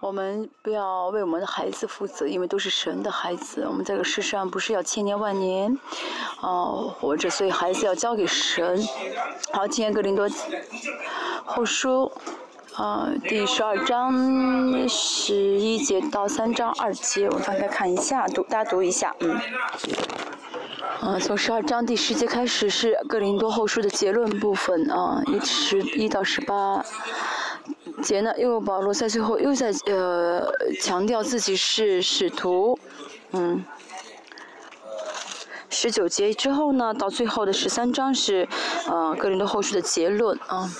我们不要为我们的孩子负责，因为都是神的孩子。我们这个世上不是要千年万年，哦活着，所以孩子要交给神。好，今天格林多后书，啊，第十二章十一节到三章二节，我们翻开看一下，读大家读一下，嗯。啊，从十二章第十节开始是格林多后书的结论部分啊，一十一到十八。节呢，因为保罗在最后又在呃强调自己是使徒，嗯，十九节之后呢，到最后的十三章是呃格林多后书的结论啊。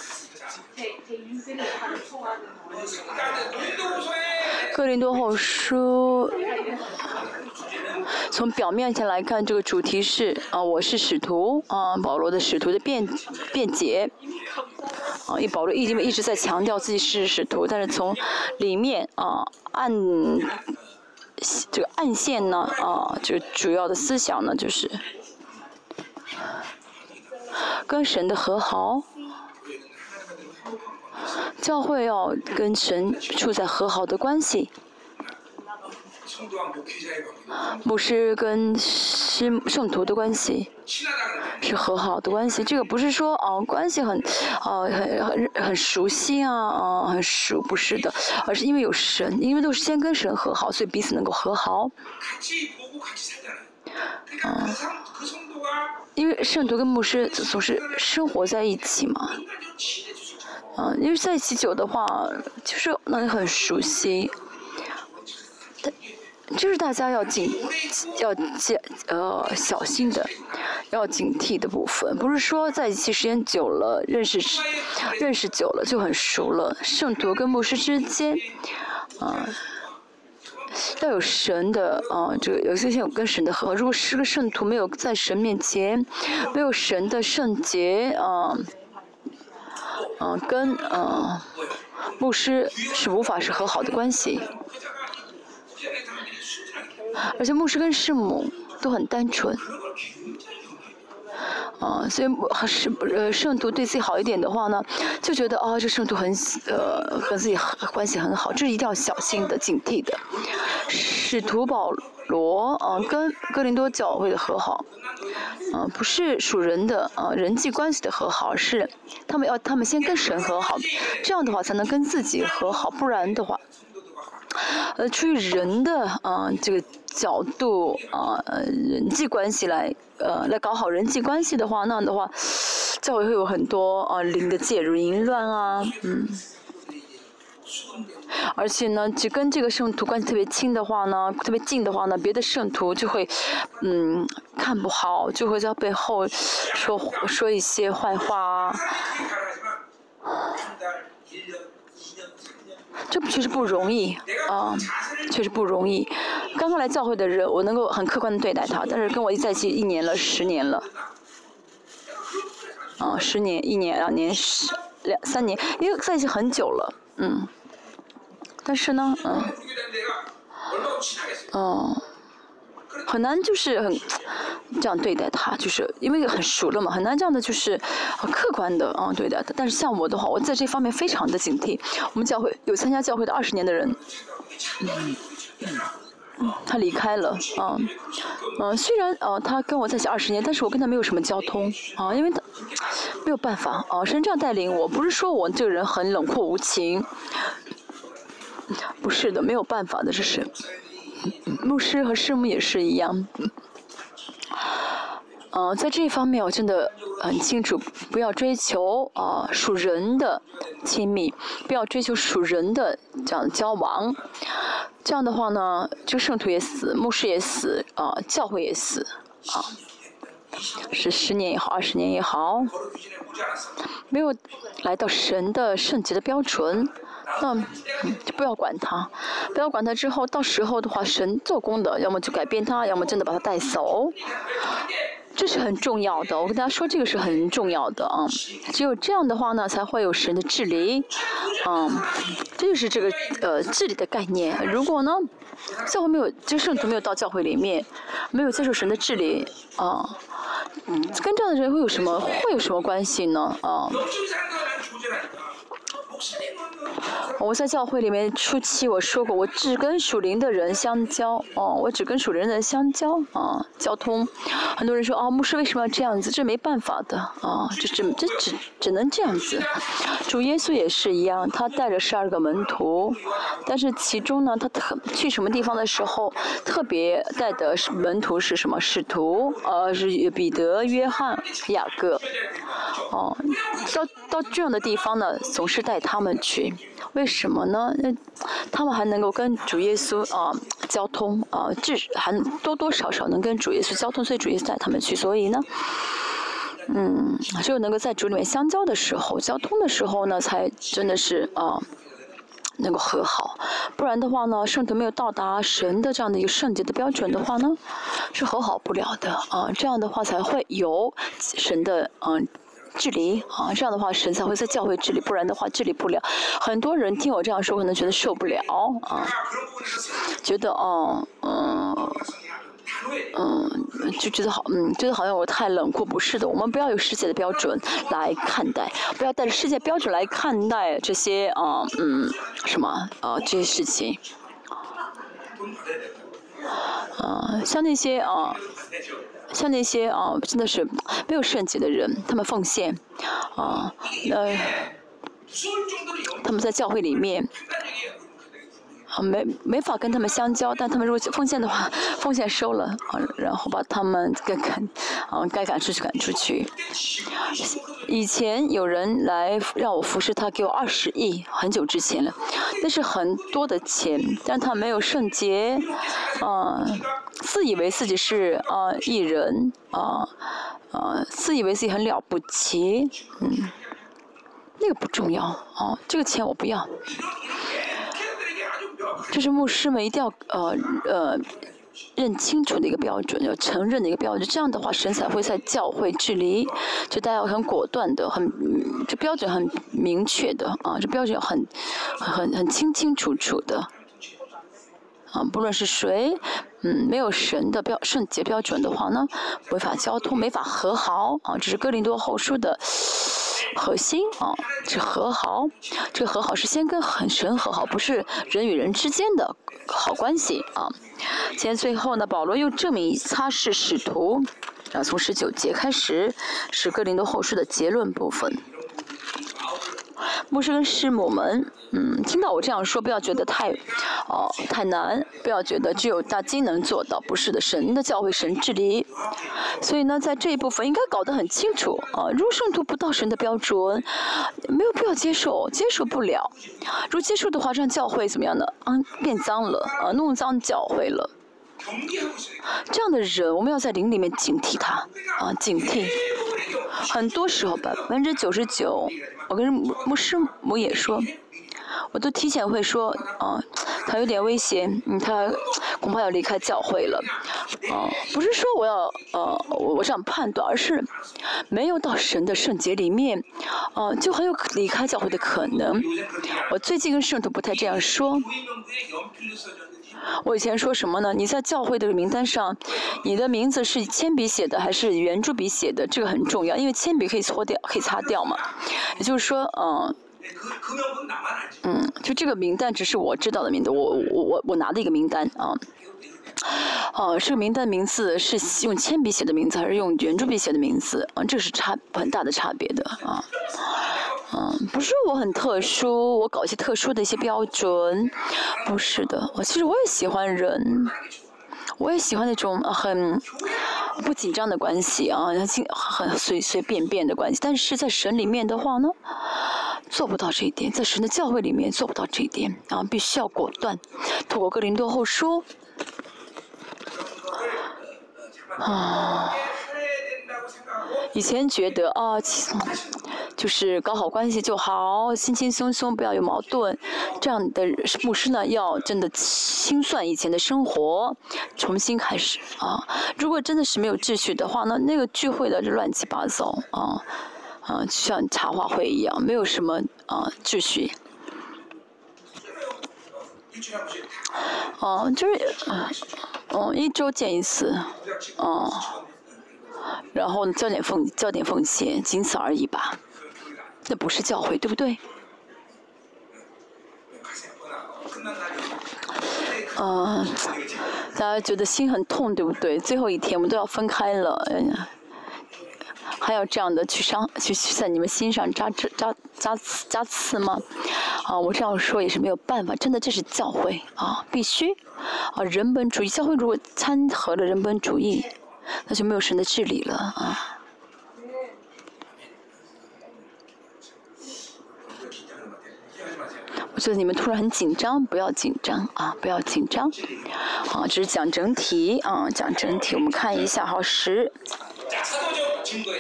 格林多后书从表面上来看，这个主题是啊，我是使徒啊，保罗的使徒的辩辩解。啊，因为保罗一直一直在强调自己是使徒，但是从里面啊暗这个暗线呢啊，就主要的思想呢就是跟神的和好，教会要跟神处在和好的关系。牧师跟师圣徒的关系是和好的关系，这个不是说哦关系很哦很很很熟悉啊哦很熟不是的，而是因为有神，因为都是先跟神和好，所以彼此能够和好。嗯，因为圣徒跟牧师总是生活在一起嘛，嗯，因为在一起久的话，就是那很熟悉。就是大家要警，要戒呃小心的，要警惕的部分，不是说在一起时间久了，认识认识久了就很熟了。圣徒跟牧师之间，啊，要有神的啊，这个有些先有跟神的和。如果是个圣徒没有在神面前，没有神的圣洁啊，嗯，跟嗯牧师是无法是和好的关系。而且牧师跟师母都很单纯，啊，所以还是呃圣徒对自己好一点的话呢，就觉得啊这圣徒很呃和自己关系很好，这是一定要小心的、警惕的。使徒保罗啊跟哥林多教会的和好，啊不是属人的啊人际关系的和好，是他们要他们先跟神和好，这样的话才能跟自己和好，不然的话。呃，出于人的啊这个角度啊，人际关系来呃来搞好人际关系的话，那样的话，教会会有很多啊灵的介入淫乱啊，嗯，而且呢，只跟这个圣徒关系特别亲的话呢，特别近的话呢，别的圣徒就会嗯看不好，就会在背后说说一些坏话啊。这确实不容易啊，确实不容易。刚刚来教会的人，我能够很客观的对待他，但是跟我在一起一年了，十年了，啊，十年、一年、两年、十两三年，因为在一起很久了，嗯。但是呢，嗯，嗯。很难就是很这样对待他，就是因为很熟了嘛，很难这样的就是很客观的啊对待他。但是像我的话，我在这方面非常的警惕。我们教会有参加教会的二十年的人，嗯他离开了啊，嗯，虽然呃他跟我在一起二十年，但是我跟他没有什么交通啊，因为他没有办法啊，神这样带领我，不是说我这个人很冷酷无情，不是的，没有办法的，这是。牧师和师母也是一样，嗯，在这一方面我真的很清楚，不要追求啊属人的亲密，不要追求属人的这样交往，这样的话呢，就圣徒也死，牧师也死，啊，教会也死，啊，是十年也好，二十年也好，没有来到神的圣洁的标准。那就不要管他，不要管他。之后到时候的话，神做工的，要么就改变他，要么真的把他带走。这是很重要的，我跟大家说，这个是很重要的啊。只有这样的话呢，才会有神的治理。嗯，这就是这个呃治理的概念。如果呢，教会没有，就圣徒没有到教会里面，没有接受神的治理啊，跟这样的人会有什么会有什么关系呢？啊？我在教会里面初期我说过，我只跟属灵的人相交，哦，我只跟属灵的人相交，啊，交通。很多人说，啊，牧师为什么要这样子？这没办法的，啊，这只这只只能这样子。主耶稣也是一样，他带着十二个门徒，但是其中呢，他特去什么地方的时候，特别带的门徒是什么？使徒，呃，是彼得、约翰、雅各，哦，到到这样的地方呢，总是带他们去。为什么呢？那他们还能够跟主耶稣啊交通啊，至还多多少少能跟主耶稣交通，所以主耶稣带他们去。所以呢，嗯，只有能够在主里面相交的时候，交通的时候呢，才真的是啊能够和好。不然的话呢，圣徒没有到达神的这样的一个圣洁的标准的话呢，是和好不了的啊。这样的话才会有神的嗯。治理啊，这样的话神才会在教会治理，不然的话治理不了。很多人听我这样说，可能觉得受不了啊，觉得哦，嗯，嗯，就觉得好，嗯，觉得好像我太冷酷。不是的，我们不要有世界的标准来看待，不要带着世界标准来看待这些啊，嗯，什么啊这些事情，啊，像那些啊。像那些啊，真的是没有圣洁的人，他们奉献，啊，呃，他们在教会里面。没没法跟他们相交，但他们如果奉献的话，奉献收了，然后把他们该赶，啊，该赶出去赶出去。以前有人来让我服侍他，给我二十亿，很久之前了，那是很多的钱，但他没有圣洁，啊，自以为自己是啊艺人，啊啊，自以为自己很了不起，嗯，那个不重要，啊，这个钱我不要。这是牧师们一定要呃呃认清楚的一个标准，要承认的一个标准。这样的话，神才会在教会治理，就大家很果断的，很这标准很明确的啊，这标准很很很清清楚楚的啊，不论是谁，嗯，没有神的标圣洁标准的话呢，违法交通，没法和好啊。这是哥林多后书的。核心啊，是和好。这个和好是先跟很神和好，不是人与人之间的好关系啊。今天最后呢，保罗又证明他是使徒，啊，从十九节开始是哥林多后书的结论部分。牧师跟师母们，嗯，听到我这样说，不要觉得太，哦，太难，不要觉得只有大金能做到，不是的，神的教会神治理，所以呢，在这一部分应该搞得很清楚啊。如果圣徒不到神的标准，没有必要接受，接受不了。如果接受的话，这样教会怎么样呢？啊，变脏了，啊，弄脏教会了。这样的人，我们要在灵里面警惕他，啊，警惕。很多时候，百分之九十九，我跟牧师母也说，我都提前会说，啊，他有点危险，他恐怕要离开教会了，啊，不是说我要，呃，我我这样判断，而是没有到神的圣洁里面，啊，就很有离开教会的可能。我最近跟圣徒不太这样说。我以前说什么呢？你在教会的名单上，你的名字是铅笔写的还是圆珠笔写的？这个很重要，因为铅笔可以搓掉，可以擦掉嘛。也就是说，嗯，嗯，就这个名单只是我知道的名字，我我我我拿的一个名单啊。哦，这个名单名字是用铅笔写的名字还是用圆珠笔写的名字？啊，这是差很大的差别的啊。嗯，不是我很特殊，我搞一些特殊的一些标准，不是的。我其实我也喜欢人，我也喜欢那种很不紧张的关系啊，很很随随便便的关系。但是在神里面的话呢，做不到这一点，在神的教会里面做不到这一点啊，必须要果断。透过哥林多后书，啊，以前觉得啊。就是搞好关系就好，轻轻松松，不要有矛盾。这样的牧师呢，要真的清算以前的生活，重新开始啊。如果真的是没有秩序的话呢，那个聚会的就乱七八糟啊啊，就像茶话会一样，没有什么啊秩序。哦，就是嗯，一周见一次，哦，然后交点奉交点奉献，仅此而已吧。那不是教会，对不对？嗯，大家觉得心很痛，对不对？最后一天我们都要分开了，哎呀，还要这样的去伤，去在你们心上扎扎扎扎刺扎刺吗？啊，我这样说也是没有办法，真的这是教会啊，必须啊，人本主义教会如果掺和了人本主义，那就没有神的治理了啊。我觉得你们突然很紧张，不要紧张啊，不要紧张，啊，只是讲整体啊，讲整体。我们看一下，好十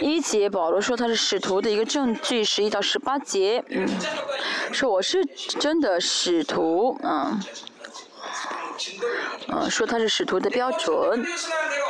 一节，保罗说他是使徒的一个证据，十一到十八节，嗯，说我是真的使徒，嗯。嗯，说他是使徒的标准。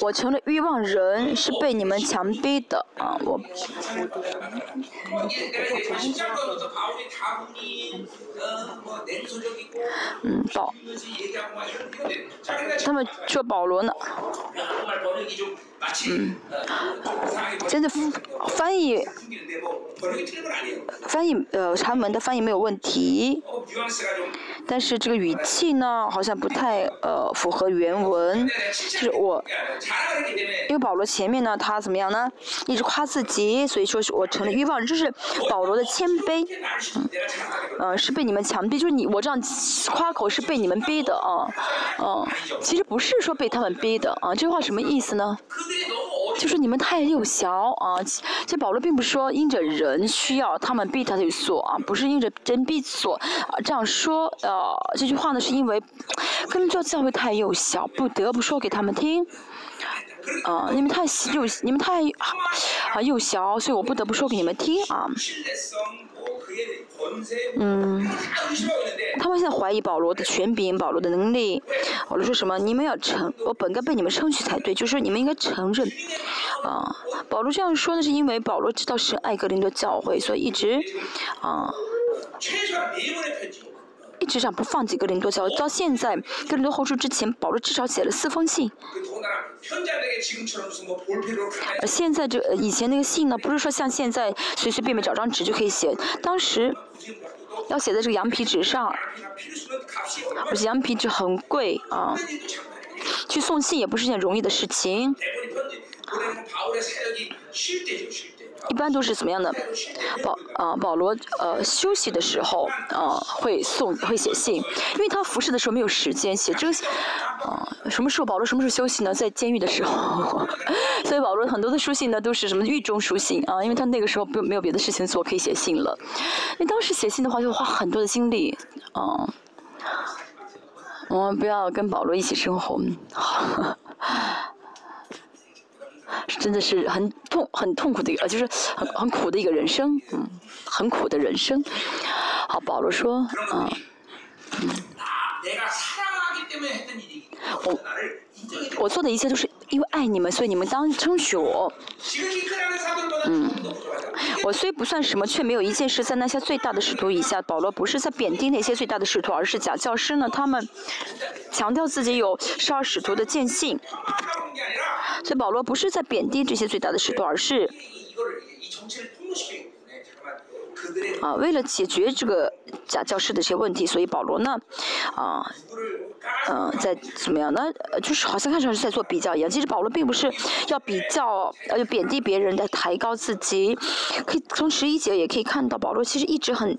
我成了欲望人，是被你们强逼的啊！我。嗯，保。他们说保罗呢？嗯，真的翻译，翻译呃，长门的翻译没有问题，但是这个语气呢，好像不太呃符合原文。就是我，因为保罗前面呢，他怎么样呢？一直夸自己，所以说是我成了欲望人，就是保罗的谦卑。嗯，是被你们强逼，就是你我这样夸口是被你们逼的啊，嗯，其实不是说被他们逼的啊，这句话什么意思呢？就是你们太幼小啊！这保罗并不是说因着人需要他们必他去做啊，不是因着真逼做啊。这样说呃，这句话呢是因为根本就教会太幼小，不得不说给他们听。啊，你们太幼，你们太啊幼小，所以我不得不说给你们听啊。嗯，他们现在怀疑保罗的权柄，保罗的能力。保罗说什么？你们要承，我本该被你们称许才对，就是你们应该承认。啊，保罗这样说呢，是因为保罗知道是爱格林多教会，所以一直啊。一直想不放几个林多教，到现在格林多后书之前，保罗至少写了四封信。而现在这以前那个信呢，不是说像现在随随便便找张纸就可以写，当时要写在这个羊皮纸上，而且羊皮纸很贵啊，去送信也不是件容易的事情。一般都是怎么样的？保啊，保罗呃休息的时候啊会送会写信，因为他服侍的时候没有时间写这个啊。什么时候保罗什么时候休息呢？在监狱的时候，所以保罗很多的书信呢都是什么狱中书信啊，因为他那个时候不没有别的事情做，可以写信了。因为当时写信的话就花很多的精力啊。我们不要跟保罗一起生活。真的是很痛、很痛苦的一个，就是很很苦的一个人生，嗯，很苦的人生。好，保罗说，啊，嗯，我我做的一切都是因为爱你们，所以你们当称许我。嗯，我虽不算什么，却没有一件事在那些最大的使徒以下。保罗不是在贬低那些最大的使徒，而是假教师呢，他们强调自己有十二使徒的见性。所以保罗不是在贬低这些最大的使徒，而是啊，为了解决这个假教师的这些问题，所以保罗呢，啊，嗯，在怎么样呢？就是好像看上去在做比较一样。其实保罗并不是要比较，呃，贬低别人的，抬高自己。可以从十一节也可以看到，保罗其实一直很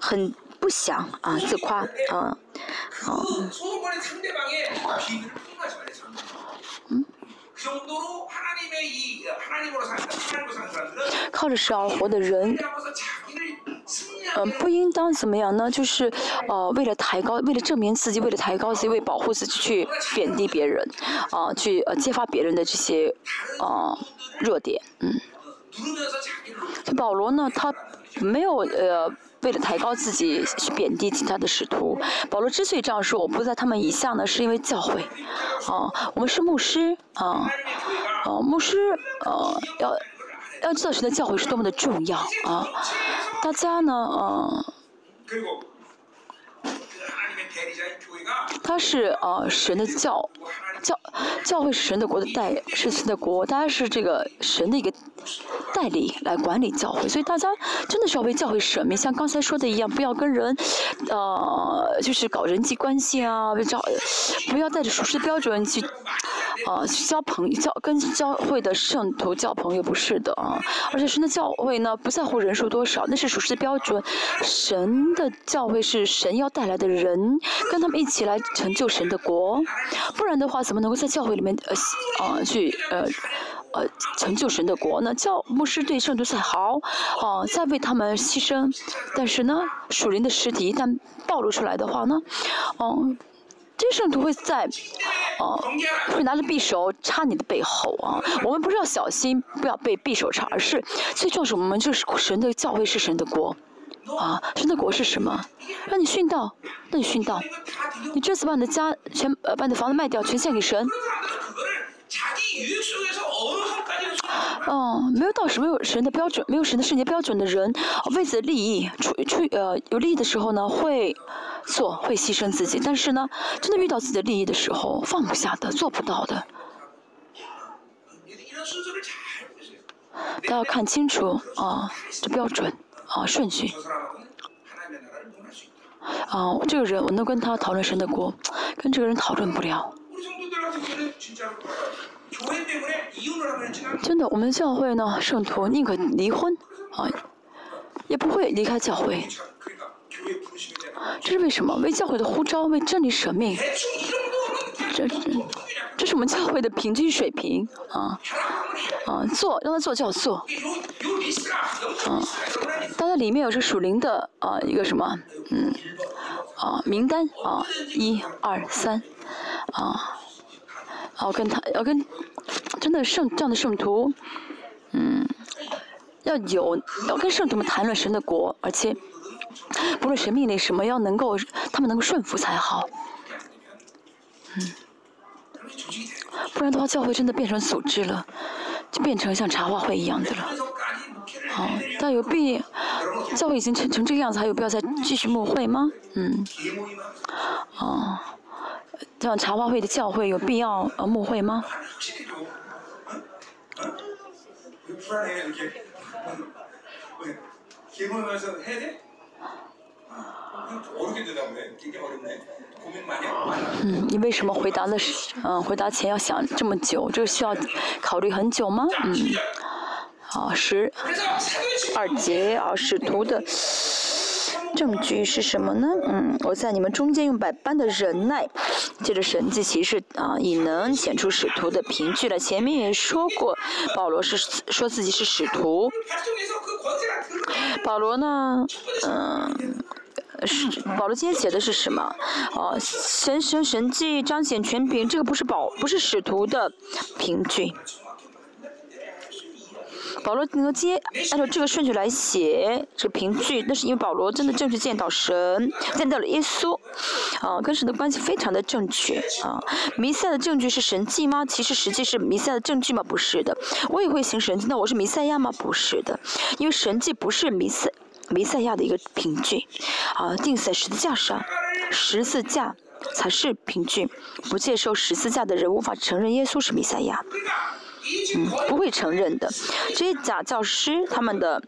很不想啊自夸啊，嗯。靠着神而活的人，嗯，不应当怎么样呢？就是，呃，为了抬高，为了证明自己，为了抬高自己，为保护自己，去贬低别人，啊，去呃揭发别人的这些啊弱点，嗯。保罗呢，他没有呃。为了抬高自己，去贬低其他的使徒。保罗之所以这样说，我不在他们以下呢，是因为教会。啊，我们是牧师，啊，啊，牧师，呃，要要知道神的教会是多么的重要啊！大家呢，呃，他是呃神的教，教教会是神的国的代，是神的国，大家是这个神的一个代理来管理教会，所以大家真的是要为教会舍命，像刚才说的一样，不要跟人，呃，就是搞人际关系啊，不要不要带着属实的标准去。啊，交朋友，交跟教会的圣徒交朋友不是的啊，而且神的教会呢，不在乎人数多少，那是属实的标准。神的教会是神要带来的人，跟他们一起来成就神的国，不然的话，怎么能够在教会里面呃啊去呃呃成就神的国呢？教牧师对圣徒再好，啊，再为他们牺牲，但是呢，属灵的实体一旦暴露出来的话呢，嗯。这圣徒会在，哦，会拿着匕首插你的背后啊！我们不是要小心，不要被匕首插，而是最重要是我们就是神的教会是神的国，啊，神的国是什么？让你殉道，那你殉道，你这次把你的家全呃把你的房子卖掉，全献给神。哦，没有到什么有神的标准，没有神的圣洁标准的人，为自己的利益出出呃有利益的时候呢，会做会牺牲自己，但是呢，真的遇到自己的利益的时候，放不下的，做不到的。大家要看清楚啊，这标准啊顺序。啊，这个人我能跟他讨论神的国，跟这个人讨论不了。真的，我们教会呢，圣徒宁可离婚啊，也不会离开教会。这是为什么？为教会的呼召，为真理舍命。这，这是我们教会的平均水平啊啊！做让他做就要做啊！大家里面有这属灵的啊一个什么嗯啊名单啊一二三啊。要跟他要跟真的圣这样的圣徒，嗯，要有要跟圣徒们谈论神的国，而且不论神命令什么，要能够他们能够顺服才好，嗯，不然的话教会真的变成组织了，就变成像茶话会一样的了，好，但有必教会已经成成这个样子，还有必要再继续募会吗？嗯，哦。这样茶话会的教会有必要呃募会吗？嗯，你为什么回答的是嗯回答前要想这么久？这个需要考虑很久吗？嗯，好十二节啊，使徒的。证据是什么呢？嗯，我在你们中间用百般的忍耐，借着神迹骑士啊，以能显出使徒的凭据了。前面也说过，保罗是说自己是使徒。保罗呢，嗯，是保罗今天写的是什么？哦，神神神迹彰显权柄，这个不是保不是使徒的凭据。保罗能够接按照这个顺序来写这个凭据，那是因为保罗真的正确见到神，见到了耶稣，啊，跟神的关系非常的正确啊。弥赛的证据是神迹吗？其实实际是弥赛的证据吗？不是的。我也会行神迹，那我是弥赛亚吗？不是的，因为神迹不是弥赛弥赛亚的一个凭据，啊，定死在十字架上，十字架才是凭据，不接受十字架的人无法承认耶稣是弥赛亚。嗯，不会承认的。这些假教师，他们的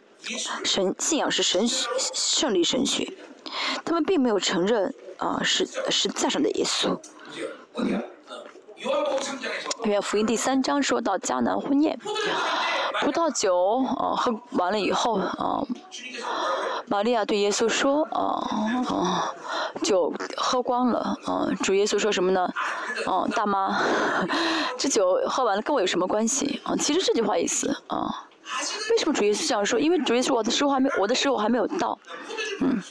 神信仰是神学胜利神学，他们并没有承认啊，是是架上的耶稣。嗯。约福音第三章说到迦南婚宴，葡萄酒啊喝完了以后啊，玛利亚对耶稣说啊啊，酒喝光了啊，主耶稣说什么呢？啊，大妈，这酒喝完了跟我有什么关系啊？其实这句话意思啊，为什么主耶稣这样说？因为主耶稣我的时候还没，我的时候还没有到，嗯。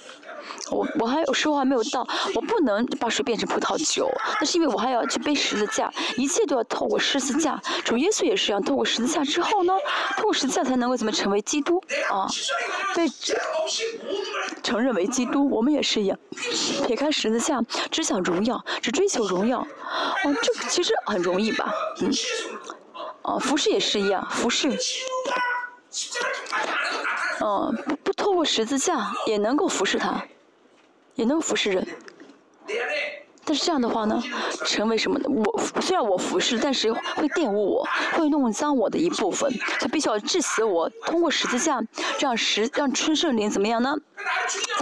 我我还有时候还没有到，我不能把水变成葡萄酒，那是因为我还要去背十字架，一切都要透过十字架。主耶稣也是一样，透过十字架之后呢，透过十字架才能够怎么成为基督啊？被承认为基督，我们也是一样，撇开十字架，只想荣耀，只追求荣耀，哦，这其实很容易吧？嗯，哦，服饰也是一样，服饰，嗯，不不透过十字架也能够服侍他。也能服侍人。但是这样的话呢，成为什么呢？我虽然我服侍，但是会玷污我，会弄脏我的一部分，他必须要致死我。通过十字架，让十让春圣灵怎么样呢？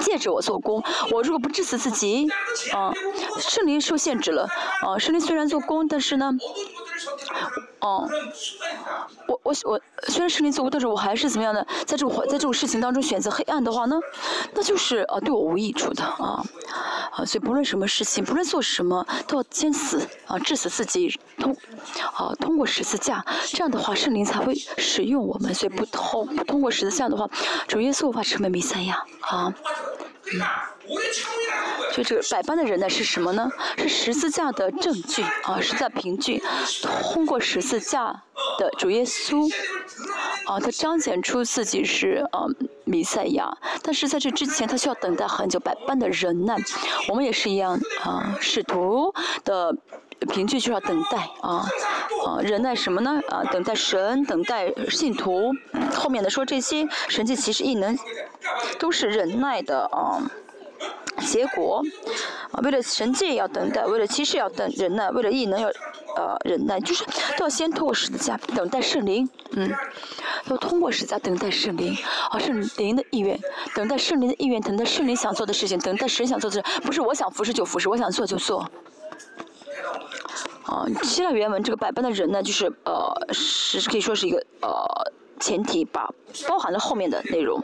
借着我做工。我如果不致死自己，啊，圣灵受限制了。啊，圣灵虽然做工，但是呢，哦，我我我虽然圣灵做工，但是我还是怎么样的？在这种在这种事情当中选择黑暗的话呢，那就是啊对我无益处的啊。啊，所以不论什么事情，不论做什么，都要先死啊，致死自己，通啊通过十字架，这样的话圣灵才会使用我们。所以不通不通过十字架的话，主耶稣无法成为弥赛亚啊。嗯，就这个百般的忍耐是什么呢？是十字架的证据啊，十字架凭据，通过十字架的主耶稣啊，他彰显出自己是啊弥赛亚。但是在这之前，他需要等待很久，百般的忍耐。我们也是一样啊，使徒的凭据就要等待啊啊，忍耐什么呢？啊，等待神，等待信徒。后面的说这些神迹其实异能都是忍耐的啊。结果，啊，为了神迹要等待，为了骑士要等忍耐，为了异能要，呃，忍耐，就是都要先通过十字架等待圣灵，嗯，要通过十字架等待圣灵，啊，圣灵的意愿，等待圣灵的意愿，等待圣灵想做的事情，等待神想做的事，不是我想服侍就服侍，我想做就做。啊，希腊原文这个百般的人呢，就是呃，是可以说是一个呃前提吧，包含了后面的内容，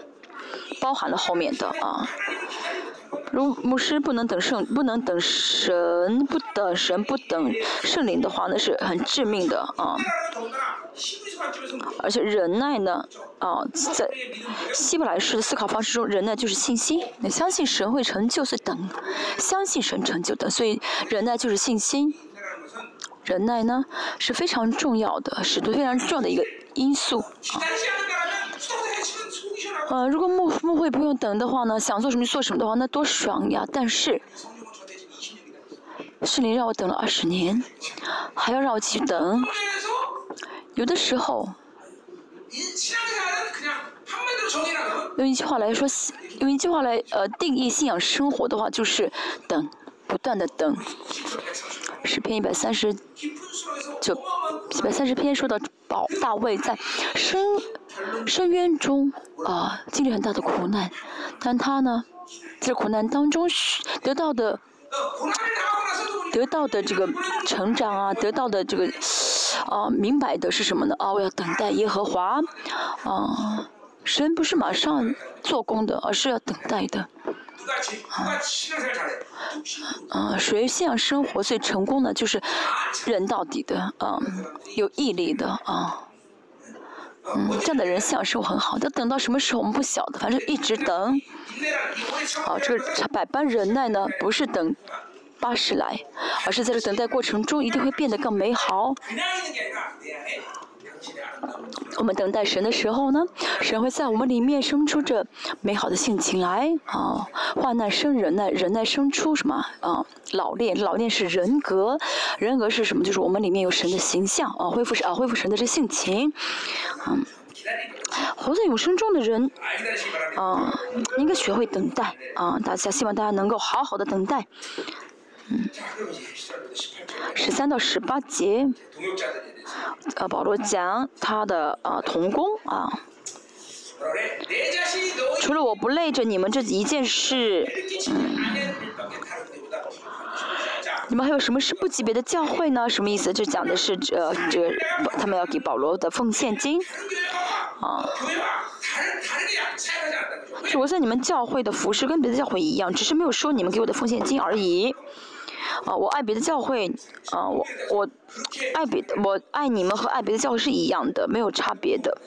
包含了后面的啊。如牧师不能等圣，不能等神，不等神，不等圣灵的话，那是很致命的啊。而且忍耐呢，啊，在希伯来式的思考方式中，忍耐就是信心。你相信神会成就，所以等，相信神成就的，所以忍耐就是信心。忍耐呢是非常重要的，是非常重要的一个因素啊。呃，如果牧牧会不用等的话呢，想做什么就做什么的话，那多爽呀！但是，是你让我等了二十年，还要让我继续等。有的时候，用一句话来说，用一句话来呃定义信仰生活的话，就是等，不断的等。诗篇一百三十九，一百三十篇说到宝大卫在深深渊中。啊，经历很大的苦难，但他呢，在苦难当中得到的，得到的这个成长啊，得到的这个啊，明白的是什么呢？啊，我要等待耶和华，啊，神不是马上做工的，而是要等待的。啊，属于生活最成功的就是忍到底的，啊，有毅力的，啊。嗯，这样的人享受很好，但等到什么时候我们不晓得，反正一直等。啊，这个百般忍耐呢，不是等八十来，而是在这等待过程中一定会变得更美好。我们等待神的时候呢，神会在我们里面生出这美好的性情来啊，患难生忍耐，忍耐生出什么啊？老练，老练是人格，人格是什么？就是我们里面有神的形象啊，恢复啊，恢复神的这性情，嗯，活在永生中的人啊，应该学会等待啊，大家希望大家能够好好的等待，嗯，十三到十八节。呃，保罗讲他的呃童工啊，除了我不累着你们这一件事，你们还有什么是不级别的教会呢？什么意思？这讲的是呃这他们要给保罗的奉献金啊，是我在你们教会的服饰跟别的教会一样，只是没有收你们给我的奉献金而已。啊，我爱别的教会，啊，我我爱别的，我爱你们和爱别的教会是一样的，没有差别的。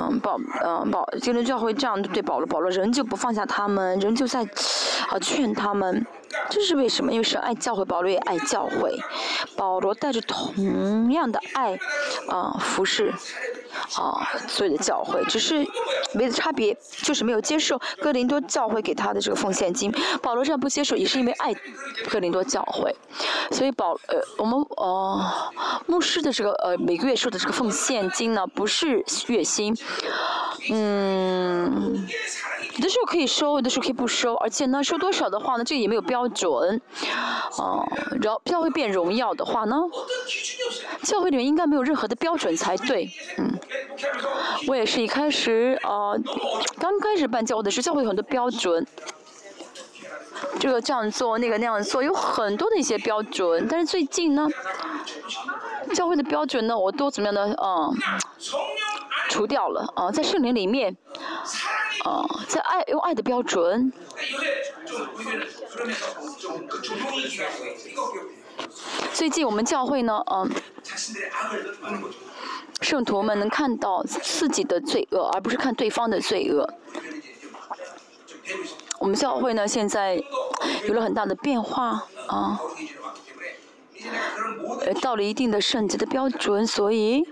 嗯，保嗯保基督教会这样对保罗，保罗仍旧不放下他们，仍旧在啊劝他们。这是为什么？因为神爱教会，保罗也爱教会。保罗带着同样的爱，啊，服侍，啊，所有的教会，只是唯一的差别就是没有接受哥林多教会给他的这个奉献金。保罗这样不接受，也是因为爱哥林多教会。所以保呃，我们呃牧师的这个呃每个月收的这个奉献金呢，不是月薪，嗯。有的时候可以收，有的时候可以不收，而且呢，收多少的话呢，这个也没有标准。哦，然后教会变荣耀的话呢，教会里面应该没有任何的标准才对。嗯，我也是一开始啊，刚开始办教会的时候，教会有很多标准。这个这样做，那个那样做，有很多的一些标准。但是最近呢，教会的标准呢，我都怎么样的嗯，除掉了啊，在圣灵里面，啊，在爱用爱的标准。最近我们教会呢，嗯，圣徒们能看到自己的罪恶，而不是看对方的罪恶。我们教会呢，现在有了很大的变化啊，到了一定的圣洁的标准，所以，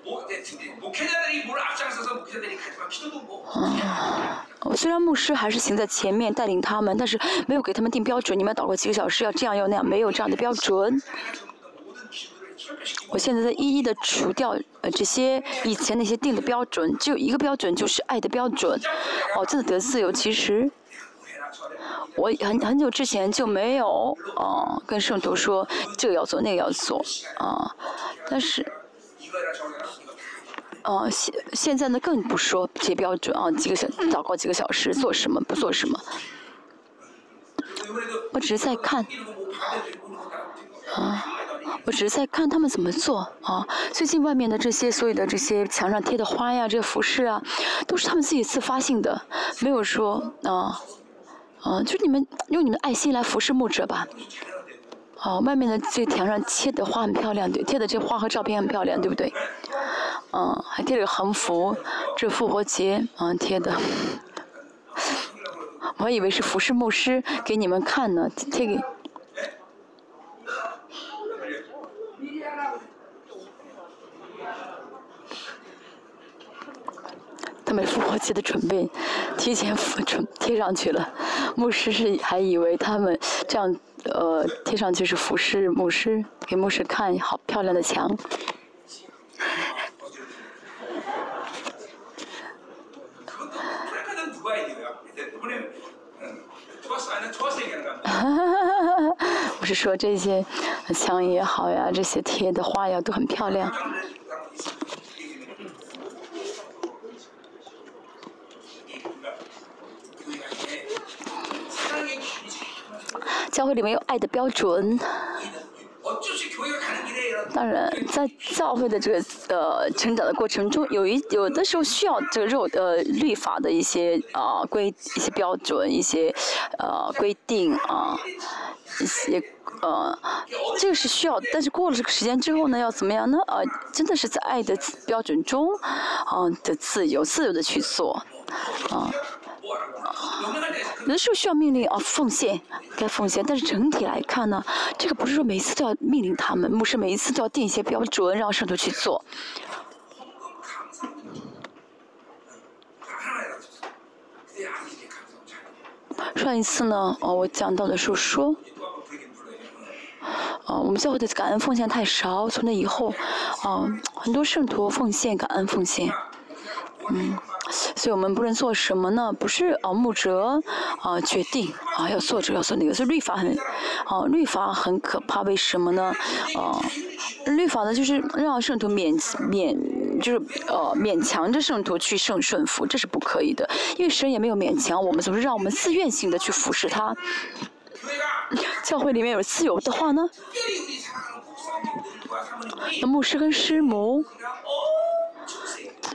啊，虽然牧师还是行在前面带领他们，但是没有给他们定标准，你们要祷告几个小时，要这样要那样，没有这样的标准。我现在在一一的除掉呃这些以前那些定的标准，只有一个标准，就是爱的标准。哦，真的得自由，其实。我很很久之前就没有啊跟圣徒说这个要做那个要做啊，但是，啊现现在呢更不说这些标准啊几个小祷告几个小时做什么不做什么，我只是在看，啊我只是在看他们怎么做啊最近外面的这些所有的这些墙上贴的花呀这些服饰啊都是他们自己自发性的没有说啊。嗯，就你们用你们的爱心来服侍牧者吧。哦，外面的这墙上贴的花很漂亮，对，贴的这花和照片很漂亮，对不对？嗯，还贴了个横幅，这复活节嗯贴的。我还以为是服侍牧师给你们看呢，贴给。他们复活节的准备提前准贴上去了，牧师是还以为他们这样呃贴上去是服侍牧师，给牧师看好漂亮的墙。不是说这些墙也好呀，这些贴的花呀都很漂亮。教会里面有爱的标准。当然，在教会的这个呃成长的过程中，有一有的时候需要这个肉呃律法的一些啊规一些标准一些呃规定啊一些呃这个是需要，但是过了这个时间之后呢，要怎么样呢？呃，真的是在爱的标准中啊的自由自由的去做啊。有的时候需要命令啊，奉献该奉献，但是整体来看呢，这个不是说每次都要命令他们，牧师每一次都要定一些标准，让圣徒去做。上一次呢，哦，我讲到的时候说，啊，我们教会的感恩奉献太少，从那以后，啊，很多圣徒奉献感恩奉献，嗯。所以我们不能做什么呢？不是啊，牧者啊决定啊要做这个要做那个，所以律法很啊律法很可怕，为什么呢？啊，律法呢就是让圣徒勉勉就是呃勉强着圣徒去圣顺服，这是不可以的，因为神也没有勉强我们，总是让我们自愿性的去服侍他。教会里面有自由的话呢，那牧师跟师母。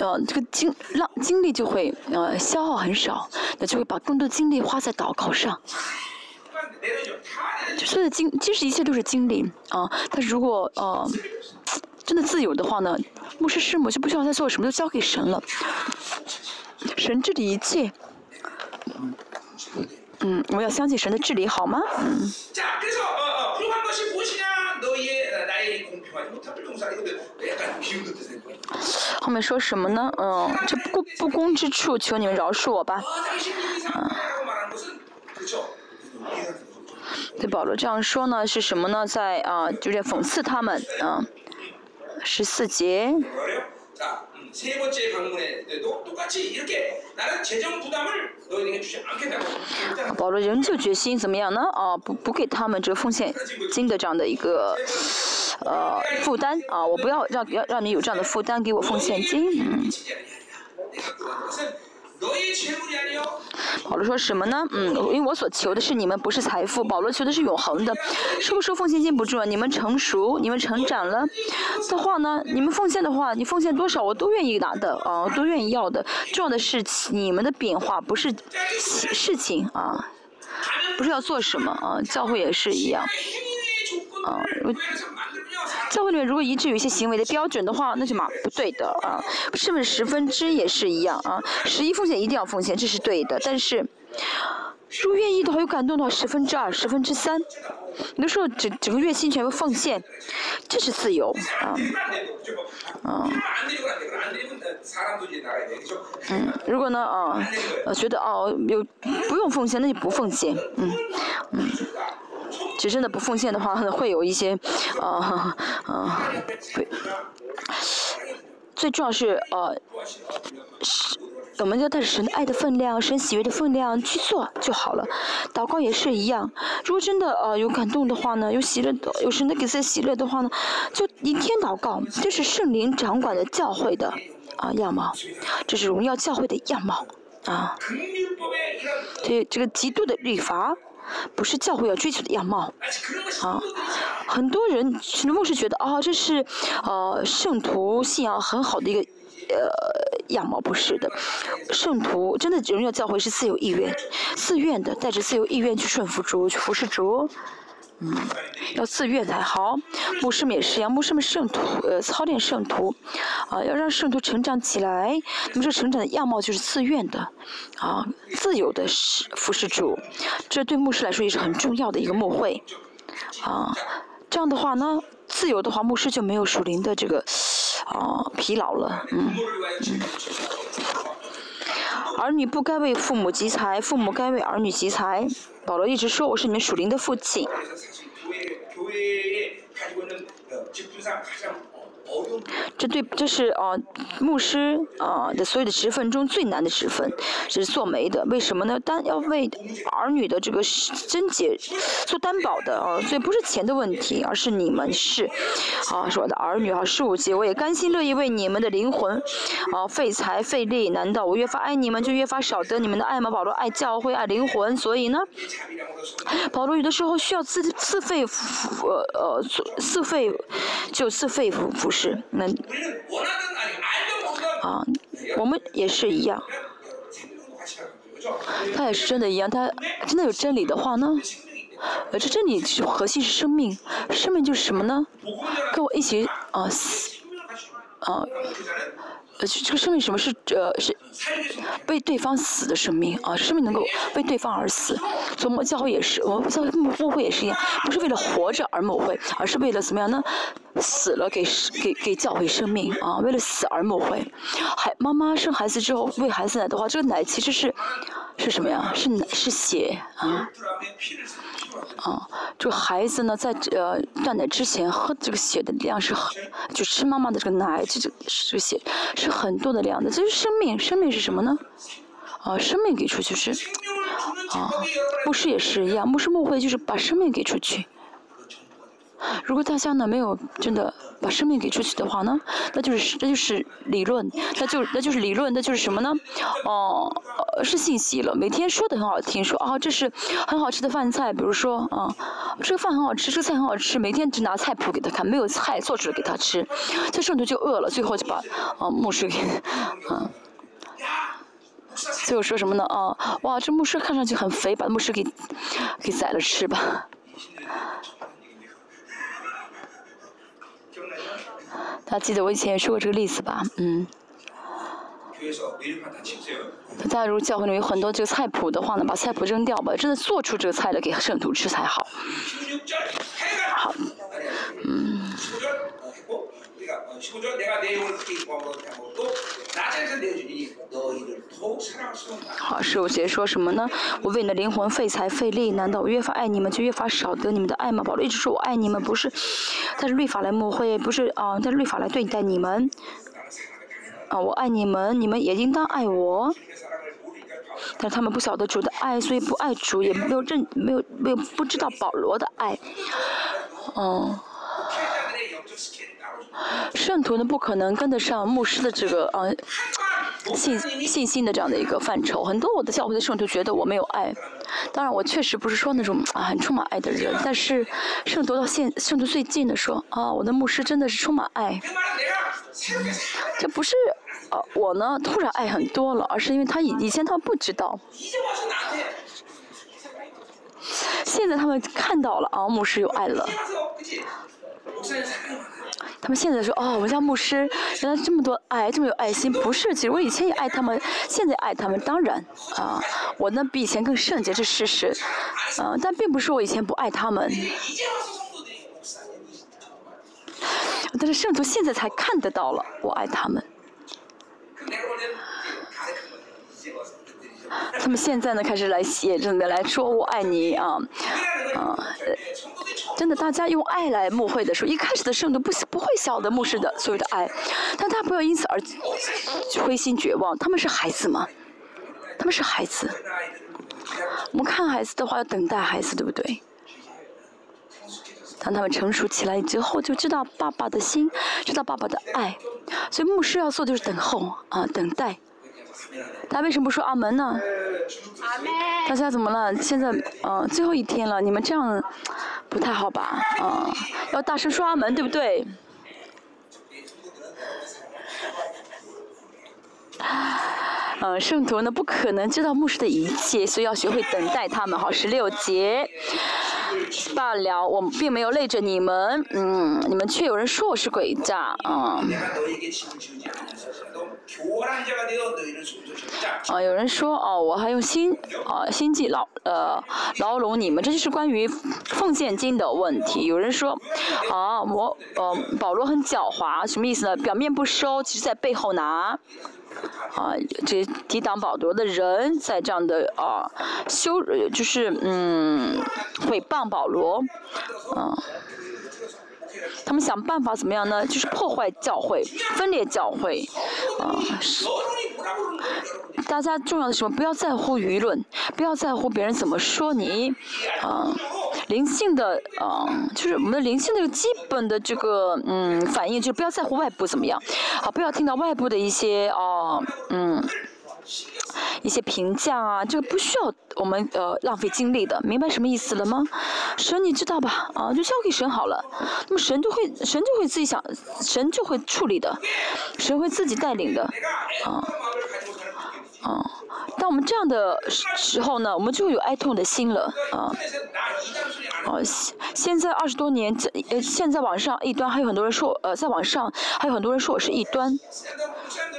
呃，这个精浪精力就会呃消耗很少，那就会把更多精力花在祷告上。所有的精，其实一切都是精力啊。但是如果呃真的自由的话呢，牧师师母就不需要再做什么，都交给神了。神治理一切。嗯，我们要相信神的治理，好吗？嗯。后面说什么呢？嗯，这不不公之处，求你们饶恕我吧。嗯，对保罗这样说呢，是什么呢？在啊，就在讽刺他们。嗯，十四节。保罗仍旧决心怎么样呢？啊，不不给他们这个奉献金的这样的一个呃负担啊，我不要让要让你有这样的负担，给我奉献金。嗯。保罗说什么呢？嗯，因为我所求的是你们，不是财富。保罗求的是永恒的。是不是奉献金不重要，你们成熟，你们成长了的话呢？你们奉献的话，你奉献多少我都愿意拿的啊，都愿意要的。重要的是你们的变化，不是事情啊，不是要做什么啊。教会也是一样啊。教会里面如果一致有一些行为的标准的话，那就嘛不对的啊。是不是十分之也是一样啊？十一奉献一定要奉献，这是对的。但是，如果愿意的话，有感动的话，十分之二、十分之三，有的时候整整个月薪全部奉献，这是自由啊。啊。嗯，如果呢啊，呃觉得哦有不用奉献，那就不奉献，嗯嗯。只真的不奉献的话，会有一些，呃，呃，对，最重要是呃，是，我们要带着神的爱的分量、神喜悦的分量去做就好了。祷告也是一样，如果真的呃有感动的话呢，有喜乐的，有神的给自己喜乐的话呢，就一天祷告，这是圣灵掌管的教会的啊样貌，这是荣耀教会的样貌啊。这这个极度的律法。不是教会要追求的样貌，啊，很多人其实牧师觉得啊，这是呃圣徒信仰很好的一个呃样貌，不是的，圣徒真的荣耀教会是自由意愿、自愿的，带着自由意愿去顺服主、去服侍主。嗯，要自愿才好。牧师们也是一样，牧师们圣徒，呃，操练圣徒，啊，要让圣徒成长起来。那么这成长的样貌就是自愿的，啊，自由的服侍主。这对牧师来说也是很重要的一个牧会，啊，这样的话呢，自由的话，牧师就没有属灵的这个，啊，疲劳了，嗯嗯。儿女不该为父母积财，父母该为儿女积财。保罗一直说我是你们属灵的父亲。 교회에 가지고 있는 어, 집중상 가장 这对，这是啊，牧师啊的所有的职分中最难的职分，是做媒的。为什么呢？单要为儿女的这个贞洁做担保的啊，所以不是钱的问题，而是你们是啊，是我的儿女啊，十五节我也甘心乐意为你们的灵魂啊费财费力。难道我越发爱你们，就越发少得你们的爱吗？保罗爱教会爱灵魂，所以呢，保罗有的时候需要自自费呃呃自费就自费服服侍。是，那啊，我们也是一样。他也是真的一样，他真的有真理的话呢？呃，这真理是核心是生命，生命就是什么呢？跟我一起啊死啊。这个生命什么是呃是为对方死的生命啊？生命能够为对方而死。做们教会也是，我们教会牧会也是一样，不是为了活着而牧会，而是为了怎么样呢？死了给给给教会生命啊！为了死而牧会。孩妈妈生孩子之后喂孩子奶的话，这个奶其实是是什么呀？是奶是血啊。啊，就孩子呢，在呃断奶之前喝这个血的量是很，就吃妈妈的这个奶，这就这个血是很多的量的。这是生命，生命是什么呢？啊，生命给出去是，啊，牧师也是一样，牧师牧会就是把生命给出去。如果大家呢没有真的把生命给出去的话呢，那就是那就是理论，那就那就是理论，那就是什么呢？哦，是信息了。每天说的很好听，说啊这是很好吃的饭菜，比如说啊这个饭很好吃，这个菜很好吃，每天只拿菜谱给他看，没有菜做出来给他吃，这圣徒就饿了，最后就把啊牧师给啊，最后说什么呢？啊哇这牧师看上去很肥，把牧师给给宰了吃吧。大家记得我以前也说过这个例子吧？嗯。大家如果教会里有很多这个菜谱的话呢，把菜谱扔掉吧，真的做出这个菜来给圣徒吃才好。好，嗯。好，十五节说什么呢？我为你的灵魂费财费力，难道我越发爱你们就越发少得你们的爱吗？保罗一直说我爱你们，不是，但是律法来抹会，不是啊，但是律法来对待你们。啊，我爱你们，你们也应当爱我。但是他们不晓得主的爱，所以不爱主，也没有认，没有没有不知道保罗的爱。嗯。圣徒呢，不可能跟得上牧师的这个呃信信心的这样的一个范畴。很多我的教会的圣徒觉得我没有爱，当然我确实不是说那种啊很充满爱的人。但是圣徒到现圣徒最近的说啊，我的牧师真的是充满爱。这不是呃我呢突然爱很多了，而是因为他以以前他不知道，现在他们看到了啊牧师有爱了。他们现在说哦，我们家牧师原来这么多爱，这么有爱心，不是？其实我以前也爱他们，现在爱他们，当然啊，我呢比以前更圣洁，这是事实，嗯，但并不是我以前不爱他们。但是圣徒现在才看得到了，我爱他们。他们现在呢开始来写，真的来说我爱你啊，啊。真的，大家用爱来牧会的时候，一开始的圣徒不不会晓得牧师的所有的爱，但他不要因此而灰心绝望。他们是孩子吗？他们是孩子。我们看孩子的话，要等待孩子，对不对？当他们成熟起来之后，就知道爸爸的心，知道爸爸的爱。所以牧师要做就是等候啊，等待。他为什么不说阿门呢？大家怎么了？现在嗯，最后一天了，你们这样不太好吧？啊，要大声说阿门，对不对？嗯，圣徒呢不可能知道牧师的一切，所以要学会等待他们。好，十六节。罢了，我并没有累着你们，嗯，你们却有人说我是鬼诈，啊。啊，有人说哦，我还用心啊心计牢呃牢笼你们，这就是关于奉献金的问题。有人说，啊，我呃保罗很狡猾，什么意思呢？表面不收，其实在背后拿。啊，这抵挡保罗的人在这样的啊修，就是嗯诽谤保罗，啊，他们想办法怎么样呢？就是破坏教会，分裂教会，啊，是大家重要的什么？不要在乎舆论，不要在乎别人怎么说你，啊。灵性的，嗯，就是我们的灵性的基本的这个，嗯，反应就是不要在乎外部怎么样，啊，不要听到外部的一些，哦，嗯，一些评价啊，这个不需要我们呃浪费精力的，明白什么意思了吗？神你知道吧？啊，就交给神好了，那么神就会，神就会自己想，神就会处理的，神会自己带领的，啊，啊。当我们这样的时候呢，我们就会有哀痛的心了啊。哦，现在二十多年，这呃，现在网上异端还有很多人说，呃，在网上还有很多人说我是异端，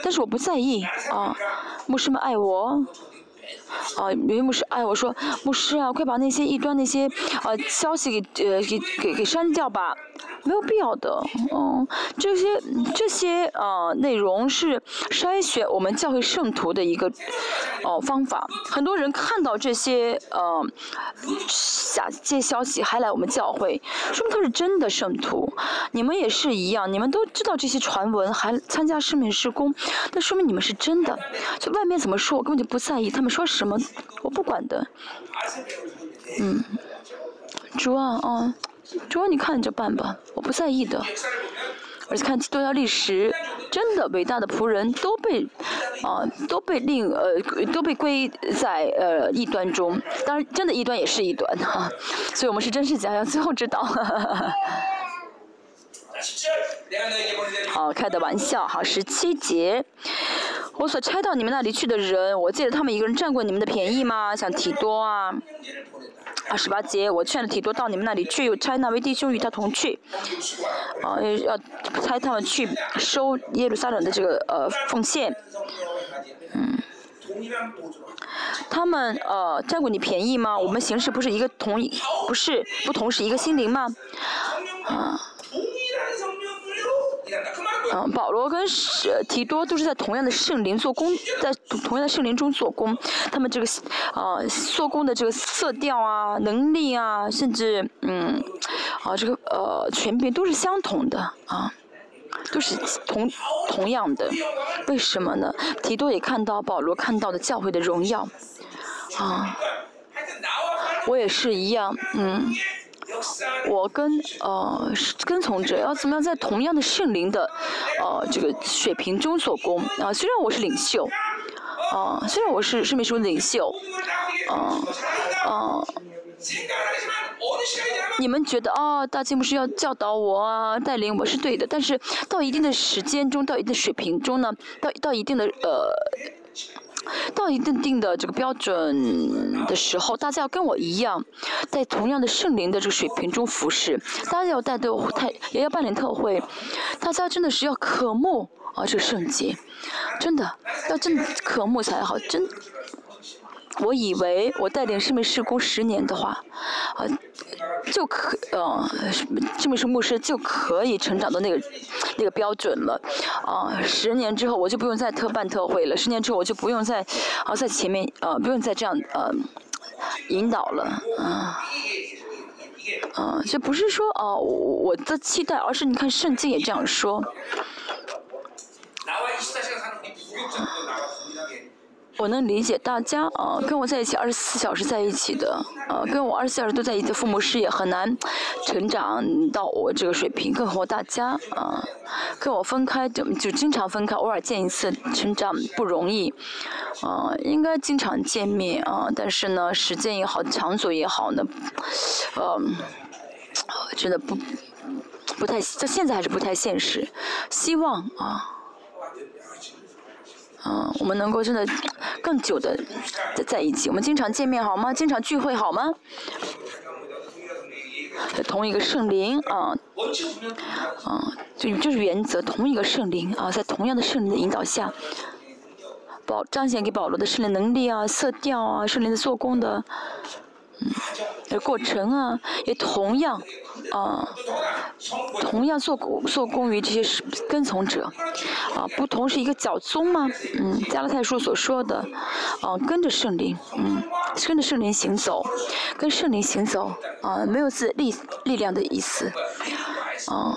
但是我不在意啊。牧师们爱我，啊，有些牧师爱我说，牧师啊，快把那些异端那些呃消息给呃给给给删掉吧。没有必要的，嗯，这些这些呃内容是筛选我们教会圣徒的一个哦方法。很多人看到这些呃假这些消息还来我们教会，说明他是真的圣徒。你们也是一样，你们都知道这些传闻，还参加圣命施工，那说明你们是真的。就外面怎么说，我根本就不在意，他们说什么我不管的。嗯，主啊，嗯。主要你看着办吧，我不在意的。而且看基督教历史，真的伟大的仆人都被啊都被另呃都被归在呃异端中。当然，真的异端也是异端哈。所以我们是真是假，要最后知道。好，开的玩笑。好，十七节，我所拆到你们那里去的人，我记得他们一个人占过你们的便宜吗？像提多啊。二十八节，我劝了提多到你们那里去，又差那位弟兄与他同去，啊，要差他们去收耶路撒冷的这个呃奉献，嗯，他们呃占过你便宜吗？我们行事不是一个同，不是不同是一个心灵吗？啊。嗯，保罗跟提多都是在同样的圣灵做工，在同样的圣灵中做工，他们这个呃做工的这个色调啊、能力啊，甚至嗯，啊这个呃权柄都是相同的啊。都是同同样的。为什么呢？提多也看到保罗看到的教会的荣耀，啊，我也是一样，嗯。我跟呃跟从者要怎么样在同样的圣灵的呃这个水平中做工啊？虽然我是领袖，啊，虽然我是圣命书的领袖，啊啊，你们觉得啊，大金牧师要教导我啊，带领我是对的，但是到一定的时间中，到一定的水平中呢，到到一定的呃。到一定定的这个标准的时候，大家要跟我一样，在同样的圣灵的这个水平中服侍。大家要带队，太也要办点特会。大家真的是要渴慕啊，这个圣洁，真的要真渴慕才好。真，我以为我带领圣命施工十年的话，啊，就可呃，圣命是牧师就可以成长到那个。那个标准了，啊，十年之后我就不用再特办特会了，十年之后我就不用再，啊，在前面，呃，不用再这样，呃，引导了，啊，啊，这不是说，哦，我的期待，而是你看圣经也这样说。我能理解大家啊，跟我在一起二十四小时在一起的，呃，跟我二十四小时都在一起的父母师也很难成长到我这个水平，更何况大家啊，跟我分开就就经常分开，偶尔见一次，成长不容易，啊，应该经常见面啊，但是呢，时间也好，场所也好呢，嗯，真的不不太，这现在还是不太现实，希望啊。嗯，我们能够真的更久的在在一起，我们经常见面好吗？经常聚会好吗？同一个圣灵啊，啊，就就是原则，同一个圣灵啊，在同样的圣灵的引导下，保彰显给保罗的圣灵能力啊、色调啊、圣灵的做工的。嗯的过程啊，也同样啊，同样做做工于这些跟从者啊，不同是一个教宗吗？嗯，加拉太书所说的啊，跟着圣灵，嗯，跟着圣灵行走，跟圣灵行走啊，没有自力力量的意思。哦，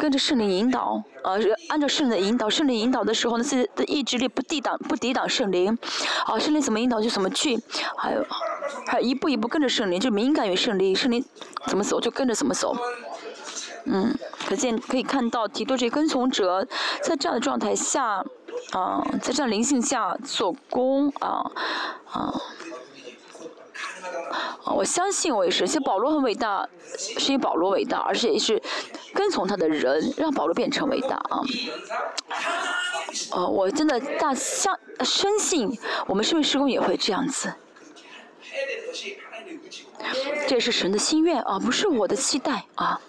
跟着圣灵引导，呃，按照圣灵的引导，圣灵引导的时候呢，自己的意志力不抵挡，不抵挡圣灵，啊，圣灵怎么引导就怎么去，还有，还一步一步跟着圣灵，就敏感于圣灵，圣灵怎么走就跟着怎么走，嗯，可见可以看到，提多这跟从者在这样的状态下，啊，在这样灵性下做工，啊，啊。啊，我相信我也是。其实保罗很伟大，是因为保罗伟大，而且也是跟从他的人让保罗变成伟大啊。啊，我真的大相深信，我们生命施工也会这样子。这是神的心愿啊，不是我的期待啊。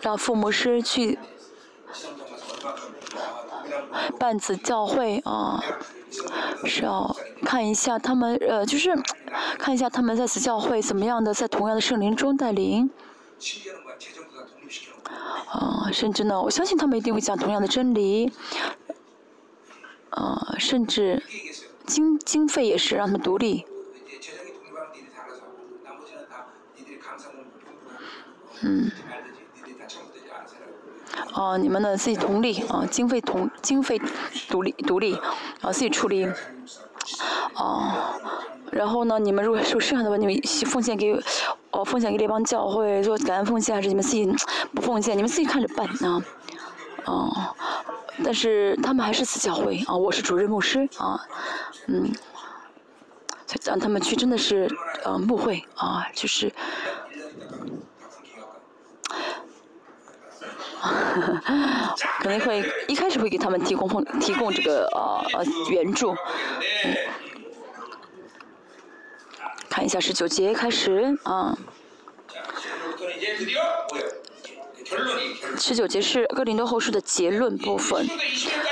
让父母师去。办子教会啊，是要看一下他们呃，就是看一下他们在此教会怎么样的，在同样的圣灵中带领。啊，甚至呢，我相信他们一定会讲同样的真理。啊，甚至经经费也是让他们独立。嗯。啊，你们呢自己同力啊，经费同经费独立独立啊，自己处理啊。然后呢，你们如果说剩下的话，你们奉献给哦，奉献给列邦教会做感恩奉献，还是你们自己不奉献？你们自己看着办啊。哦，但是他们还是此教会啊，我是主任牧师啊，嗯，让他们去真的是呃牧会啊，就是。可能会一开始会给他们提供提供这个呃呃援助，看一下十九节开始啊，十九节是哥林多后书的结论部分，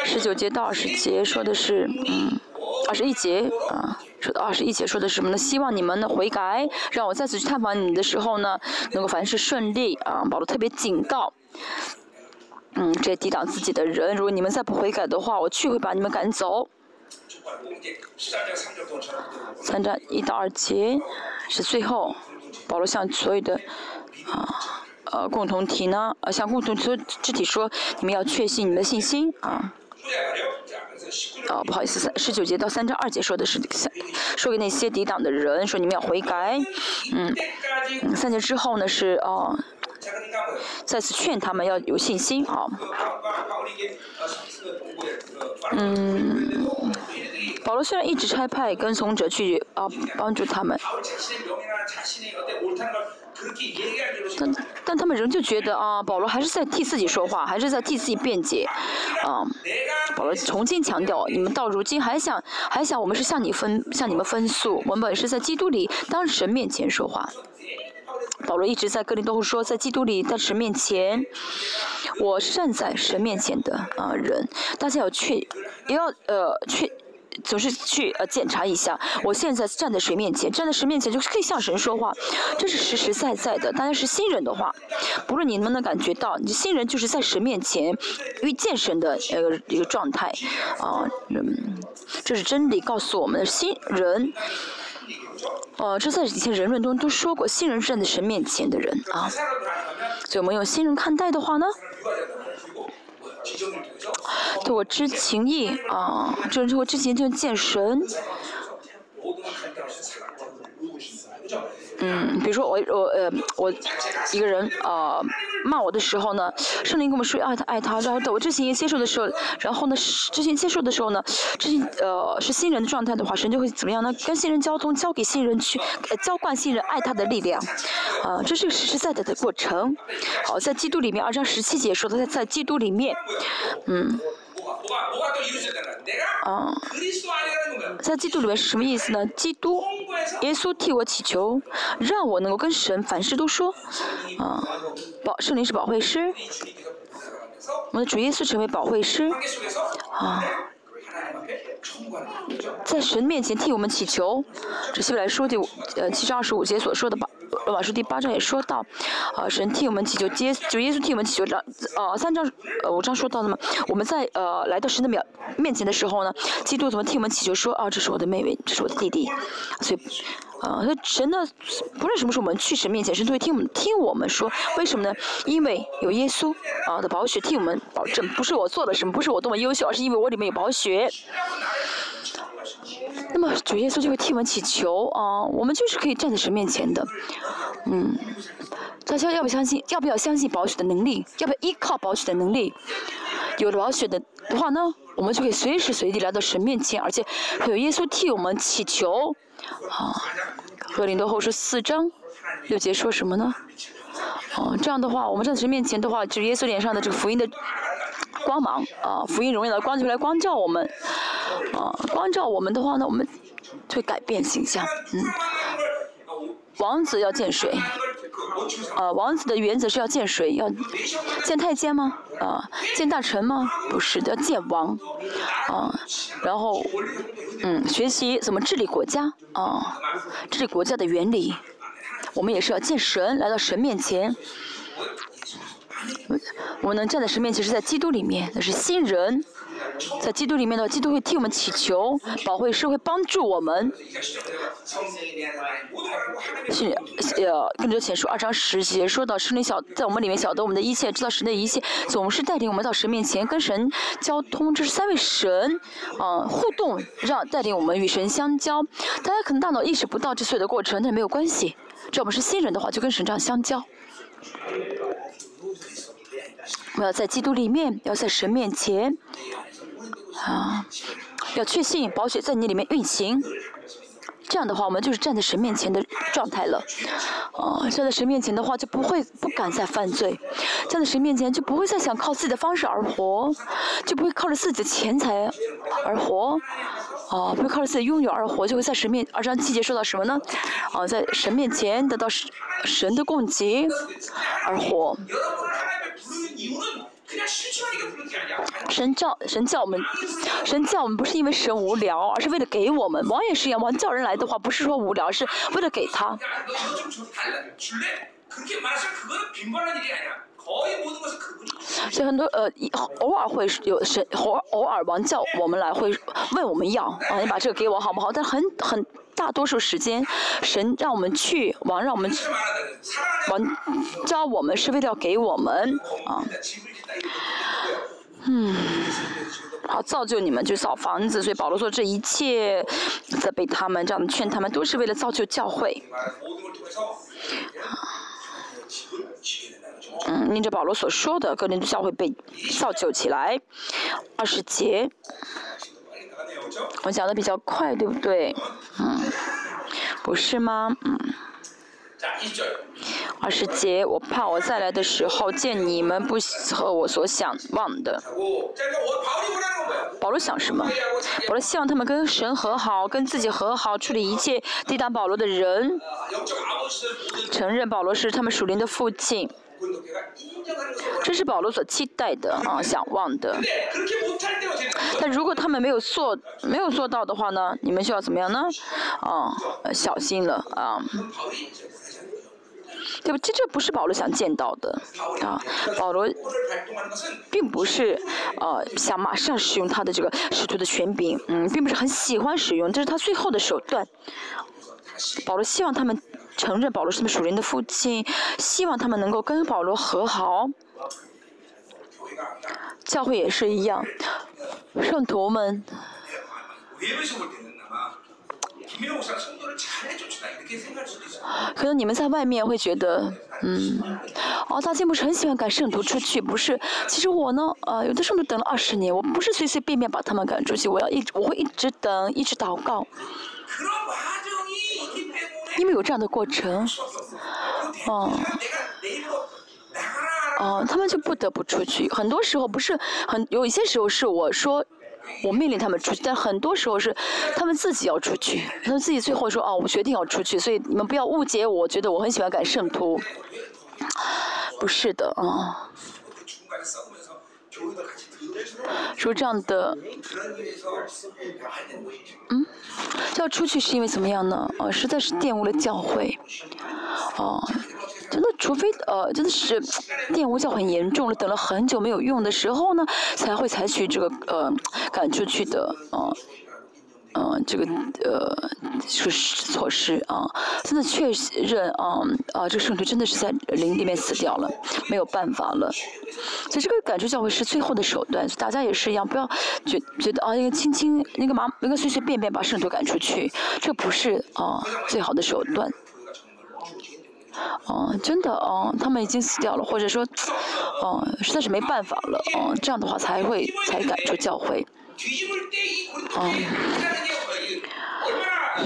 十九节到二十节说的是嗯二十一节啊说的二十一节说的是什么呢？希望你们的悔改，让我再次去探访你的时候呢，能够凡事顺利啊，保罗特别警告。嗯，这抵挡自己的人，如果你们再不悔改的话，我去会把你们赶走。三章一到二节是最后，保罗向所有的啊呃共同体呢，呃向共同所有肢体说，你们要确信你们的信心啊。哦，不好意思，三十九节到三章二节说的是说给那些抵挡的人说你们要悔改，嗯，三节之后呢是哦，再次劝他们要有信心啊，嗯，保罗虽然一直差派跟从者去啊帮助他们。但但他们仍旧觉得啊，保罗还是在替自己说话，还是在替自己辩解，啊，保罗重新强调，你们到如今还想还想我们是向你分向你们分诉，我们本是在基督里当神面前说话。保罗一直在哥林多后说，在基督里在神面前，我站在神面前的啊人，大家要确也要呃确。总是去呃检查一下，我现在站在谁面前？站在神面前就可以向神说话，这是实实在在的。大家是新人的话，不论你能不能感觉到，你新人就是在神面前遇见神的呃一个状态啊，嗯，这是真理告诉我们的新人。哦，这在以前人论中都说过，新人站在神面前的人啊，所以我们用新人看待的话呢？对我知情意啊，就是我之前就见神。嗯，比如说我我呃我一个人呃骂我的时候呢，圣灵跟我们说爱他爱他，然后等我知情接受的时候，然后呢知情接受的时候呢，知情呃是新人的状态的话，神就会怎么样呢？跟新人交通，交给新人去呃浇灌新人爱他的力量，啊，这是个实实在在的过程。好，在基督里面，二章十七节说的在在基督里面，嗯。啊，在基督里面是什么意思呢？基督，耶稣替我祈求，让我能够跟神凡事都说。啊，保圣灵是保惠师，我们的主耶稣成为保惠师。啊，在神面前替我们祈求，这希伯来书第五呃七章二十五节所说的吧。罗马书第八章也说到，啊，神替我们祈求，耶就耶稣替我们祈求，章，呃，三章，呃，五章说到的嘛，我们在呃来到神的面面前的时候呢，基督怎么替我们祈求说，啊，这是我的妹妹，这是我的弟弟，所以，啊，那神呢，不论什么时候我们去神面前，神都会听我们听我们说，为什么呢？因为有耶稣啊的宝血替我们保证，不是我做了什么，不是我多么优秀，而是因为我里面有宝血。那么主耶稣就会替我们祈求啊，我们就是可以站在神面前的，嗯，大家要不相信？要不要相信保血的能力？要不要依靠保血的能力？有了保血的的话呢，我们就可以随时随地来到神面前，而且有耶稣替我们祈求。啊，格林多后书四章六节说什么呢？哦，这样的话，我们站在神面前的话，就耶稣脸上的这个福音的光芒啊，福音荣耀的光就来光照我们。啊，光照我们的话呢，我们会改变形象。嗯，王子要见谁？啊，王子的原则是要见谁？要见太监吗？啊，见大臣吗？不是的，要见王。啊，然后，嗯，学习怎么治理国家。啊，治理国家的原理。我们也是要见神，来到神面前。我能站在神面前，是在基督里面，那是新人。在基督里面的基督会替我们祈求，保护是会帮助我们。是呃，跟着前书二章十节说到，神灵小在我们里面晓得我们的一切，知道神的一切，总是带领我们到神面前，跟神交通。这是三位神啊互动，让带领我们与神相交。大家可能大脑意识不到这所有的过程，但没有关系。只要我们是新人的话，就跟神这样相交。我要在基督里面，要在神面前。啊，要确信宝血在你里面运行，这样的话，我们就是站在神面前的状态了。啊，站在神面前的话，就不会不敢再犯罪；站在神面前，就不会再想靠自己的方式而活，就不会靠着自己的钱财而活。啊，不会靠着自己拥有而活，就会在神面二章七节说到什么呢？啊，在神面前得到神神的供给而活。神叫神叫我们，神叫我们不是因为神无聊，而是为了给我们。王也是一样，王叫人来的话，不是说无聊，是为了给他。所以很多呃，偶尔会有神，偶偶尔王叫我们来，会问我们要啊，你把这个给我好不好？但很很大多数时间，神让我们去，王让我们王教我们是为了给我们啊。嗯，好造就你们去扫房子，所以保罗说这一切责备他们，这样劝他们，都是为了造就教会。嗯，念着保罗所说的，各人教会被造就起来。二十节，我讲的比较快，对不对？嗯，不是吗？嗯。二十节，我怕我再来的时候见你们不和我所想望的。保罗想什么？保罗希望他们跟神和好，跟自己和好，处理一切抵挡保罗的人，承认保罗是他们属灵的父亲。这是保罗所期待的啊，想望的。但如果他们没有做，没有做到的话呢？你们需要怎么样呢？啊，小心了啊。对不？这这不是保罗想见到的啊！保罗并不是呃想马上使用他的这个使徒的权柄，嗯，并不是很喜欢使用，这是他最后的手段。保罗希望他们承认保罗是他们属灵的父亲，希望他们能够跟保罗和好。教会也是一样，圣徒们。可能你们在外面会觉得，嗯，哦，大金不是很喜欢赶圣徒出去，不是？其实我呢，呃，有的圣徒等了二十年，我不是随随便便把他们赶出去，我要一直，我会一直等，一直祷告，因为有这样的过程，哦，哦，他们就不得不出去。很多时候不是很，有一些时候是我说。我命令他们出去，但很多时候是他们自己要出去，他们自己最后说：“哦，我决定要出去。”所以你们不要误解我，觉得我很喜欢赶圣徒，不是的啊。说这样的，嗯，要出去是因为怎么样呢？呃，实在是玷污了教会，哦。真的，除非呃，真的是玷污教很严重了，等了很久没有用的时候呢，才会采取这个呃赶出去的呃呃这个呃这个措施啊。真的确认啊啊，这个圣徒真的是在林里面死掉了，没有办法了。所以这个赶出教会是最后的手段，大家也是一样，不要觉觉得啊，一个轻轻那个麻那个随随便便把圣徒赶出去，这不是啊最好的手段。哦，真的哦，他们已经死掉了，或者说，哦，实在是没办法了，哦，这样的话才会才赶出教会，哦。 얼마나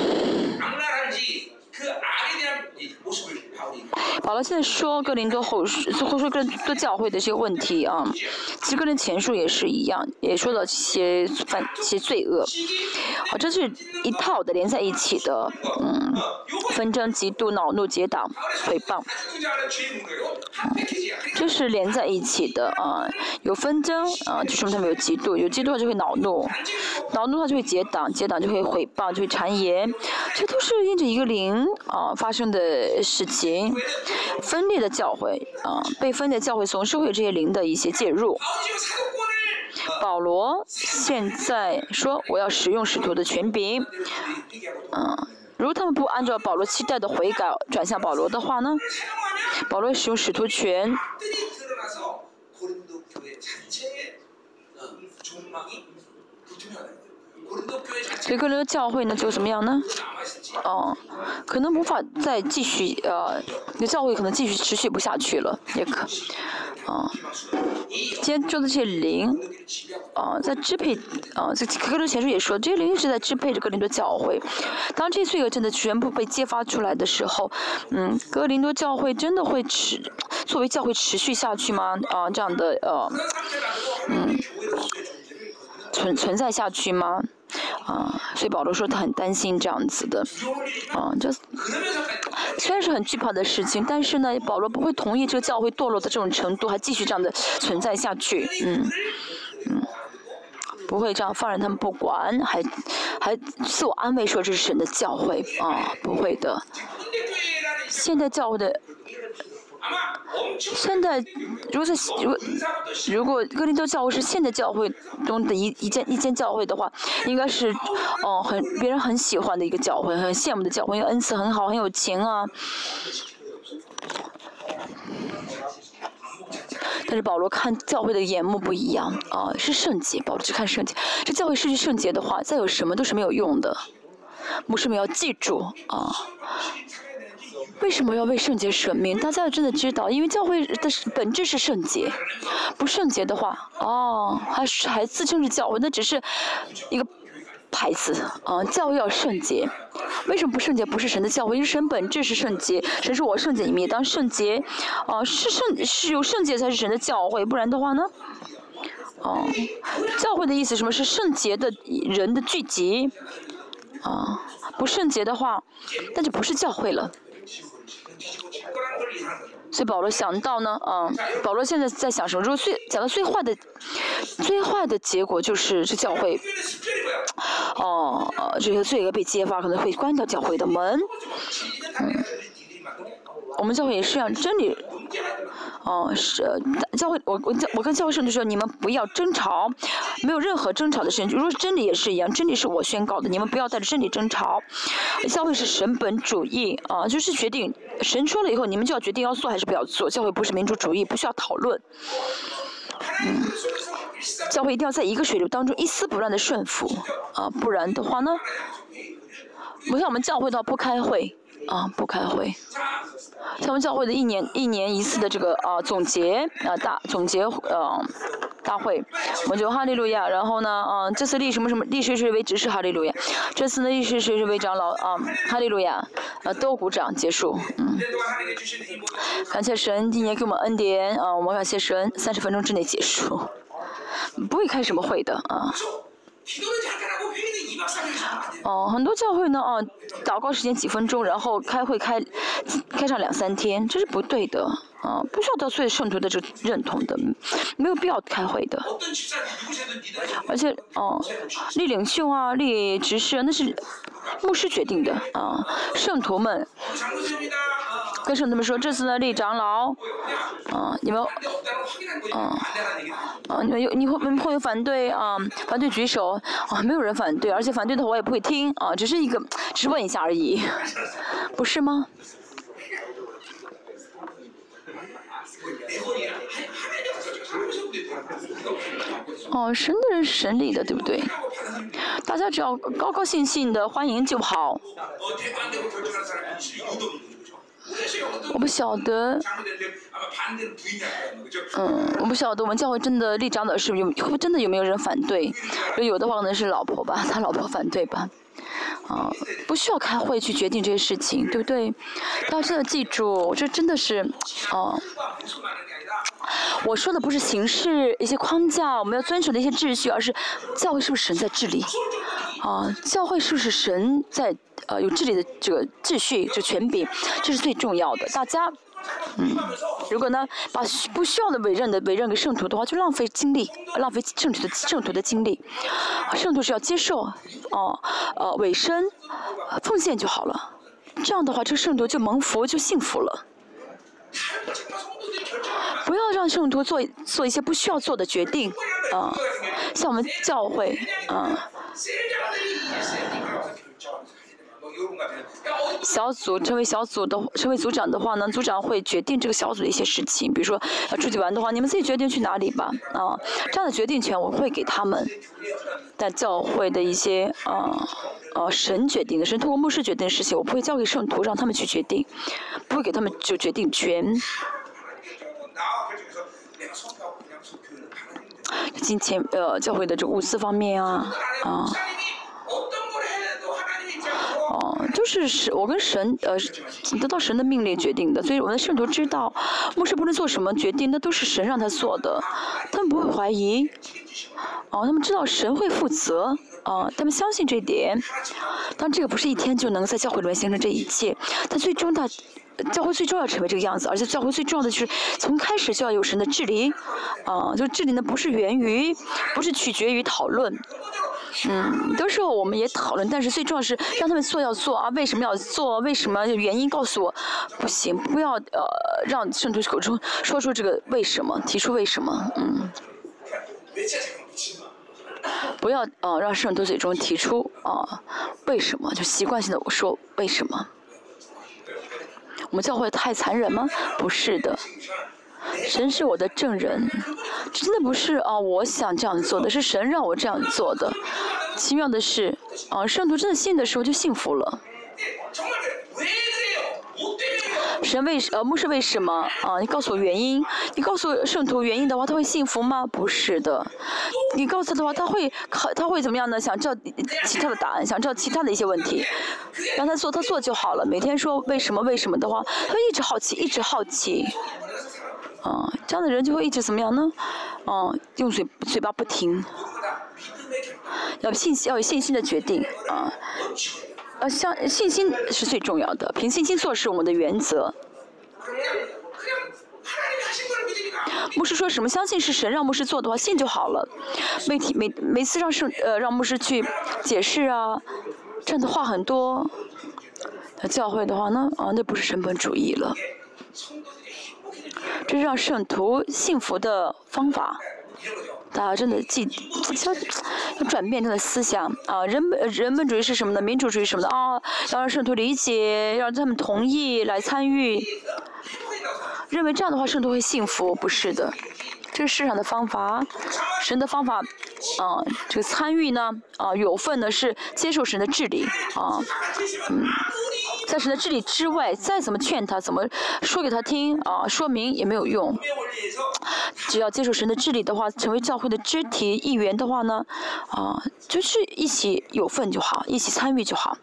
악랄한지 그 알에 대한 모습을 保罗现在说格林多后书，后说格林多教会的这些问题啊，其实格林前述也是一样，也说到些犯一些罪恶，啊，这是一套的连在一起的，嗯，纷争、嫉妒、恼怒、结党、诽谤，这是连在一起的啊，有纷争啊，就说明他们有嫉妒，有嫉妒就会恼怒，恼怒的话就会结党，结党就会诽谤，就会谗言，这都是因着一个灵啊发生的事情。分裂的教会啊，被分裂教会总是会有这些灵的一些介入。保罗现在说我要使用使徒的权柄，嗯，如果他们不按照保罗期待的悔改转向保罗的话呢，保罗使用使徒权。所以哥林多教会呢就怎么样呢？哦，可能无法再继续呃，那教会可能继续持续不下去了，也可，啊，今天说的这些灵，啊，在支配，啊，这哥林多前书也说，这些灵一直在支配着哥林多教会。当这些罪恶真的全部被揭发出来的时候，嗯，哥林多教会真的会持作为教会持续下去吗？啊，这样的呃，嗯，存存在下去吗？啊，所以保罗说他很担心这样子的，啊，这虽然是很惧怕的事情，但是呢，保罗不会同意这个教会堕落的这种程度还继续这样的存在下去，嗯，嗯，不会这样放任他们不管，还还自我安慰说这是神的教会，啊，不会的。现在教会的现在，如果是如果如果哥林多教会是现代教会中的一一间一间教会的话，应该是哦很别人很喜欢的一个教会，很羡慕的教会，因为恩赐很好，很有钱啊。但是保罗看教会的眼目不一样啊，是圣洁，保罗只看圣洁。这教会失去圣洁的话，再有什么都是没有用的。牧师们要记住啊。为什么要为圣洁舍命？大家要真的知道，因为教会的本质是圣洁，不圣洁的话，哦，还是还自称是教会，那只是一个牌子啊。教会要圣洁，为什么不圣洁？不是神的教会，因为神本质是圣洁，神是我圣洁，你们也当圣洁，哦，是圣是有圣洁才是神的教会，不然的话呢？哦，教会的意思什么是圣洁的人的聚集，啊，不圣洁的话，那就不是教会了。所以保罗想到呢，嗯，保罗现在在想什么？如果最讲到最坏的，最坏的结果就是这教会，哦，这些罪恶被揭发，可能会关掉教会的门。嗯，我们教会也是这样，真理。哦，是教会，我我教我跟教会圣徒说，你们不要争吵，没有任何争吵的事情。如果真理也是一样，真理是我宣告的，你们不要带着真理争吵。教会是神本主义啊，就是决定神说了以后，你们就要决定要做还是不要做。教会不是民主主义，不需要讨论。嗯，教会一定要在一个水流当中一丝不乱的顺服啊，不然的话呢，不像我们教会的话不开会。啊，不开会。他们教会的一年一年一次的这个啊总结啊大总结呃大会，我们就哈利路亚。然后呢，啊这次立什么什么立谁谁为执事哈利路亚。这次呢立谁谁为长老啊哈利路亚。呃都鼓掌结束。嗯。感谢神今年给我们恩典啊，我们感谢神三十分钟之内结束，不会开什么会的啊。哦，很多教会呢，哦，祷告时间几分钟，然后开会开开上两三天，这是不对的，啊，不需要得罪圣徒的这认同的，没有必要开会的。而且，哦，立领袖啊，立执事，那是牧师决定的，啊，圣徒们。跟圣徒们说，这次呢立长老，啊，你们，啊，啊，你们有你会你会有反对啊？反对举手，啊，没有人反对，而且反对的话我也不会听，啊，只是一个，只是问一下而已，不是吗？哦，神的人是神理的，对不对？大家只要高高兴兴的欢迎就好。我不晓得，嗯，我不晓得我们教会真的立长老是有，会不会真的有没有人反对？如果有的话，可能是老婆吧，他老婆反对吧？啊，不需要开会去决定这些事情，对不对？大家真的记住，这真的是，哦，我说的不是形式一些框架，我们要遵守的一些秩序，而是教会是不是神在治理？啊，教会是不是神在？呃，有治理的这个秩序，这权柄，这是最重要的。大家，嗯，如果呢，把不需要的委任的委任给圣徒的话，就浪费精力，浪费圣徒的圣徒的精力。圣徒是要接受，哦，呃，委身，奉献就好了。这样的话，这个圣徒就蒙福，就幸福了。不要让圣徒做做一些不需要做的决定，啊，像我们教会，啊。小组成为小组的，成为组长的话呢，组长会决定这个小组的一些事情，比如说要出去玩的话，你们自己决定去哪里吧，啊，这样的决定权我会给他们。但教会的一些啊啊神决定的，神通过牧师决定的事情，我不会交给圣徒让他们去决定，不会给他们就决定权。金钱呃教会的这物资方面啊啊。哦，就是神，我跟神呃得到神的命令决定的，所以我们的圣徒知道，牧师不论做什么决定，那都是神让他做的，他们不会怀疑，哦，他们知道神会负责，啊，他们相信这一点，但这个不是一天就能在教会里面形成这一切，但最终的教会最重要成为这个样子，而且教会最重要的就是从开始就要有神的治理，啊，就治理呢不是源于，不是取决于讨论。嗯，都是我们也讨论，但是最重要是让他们做要做啊，为什么要做？为什么原因告诉我？不行，不要呃让圣徒口中说出这个为什么，提出为什么，嗯。不要呃让圣徒嘴中提出啊为什么？就习惯性的我说为什么？我们教会太残忍吗？不是的。神是我的证人，真的不是啊！我想这样做的是神让我这样做的。奇妙的是，啊，圣徒真的信的时候就幸福了。神为呃牧师为什么啊？你告诉我原因。你告诉圣徒原因的话，他会幸福吗？不是的。你告诉他的话，他会考他会怎么样呢？想知道其他的答案，想知道其他的一些问题，让他做，他做就好了。每天说为什么为什么的话，他一直好奇，一直好奇。啊，这样的人就会一直怎么样呢？啊，用嘴嘴巴不停，要信心，要有信心的决定啊。呃，相信心是最重要的，凭信心做事，我们的原则。牧师说什么？相信是神让牧师做的话，信就好了。每天每每次让圣呃让牧师去解释啊，这样的话很多。那教会的话呢？啊，那不是神本主义了。这是让圣徒幸福的方法，大家真的记，要要转变他的思想啊！人本人本主义是什么呢？民主主义什么的啊？要让圣徒理解，要让他们同意来参与，认为这样的话圣徒会幸福，不是的。这是世上的方法，神的方法，啊，这个参与呢，啊，有份呢是接受神的治理，啊，嗯，在神的治理之外，再怎么劝他，怎么说给他听，啊，说明也没有用。只要接受神的治理的话，成为教会的肢体一员的话呢，啊，就是一起有份就好，一起参与就好。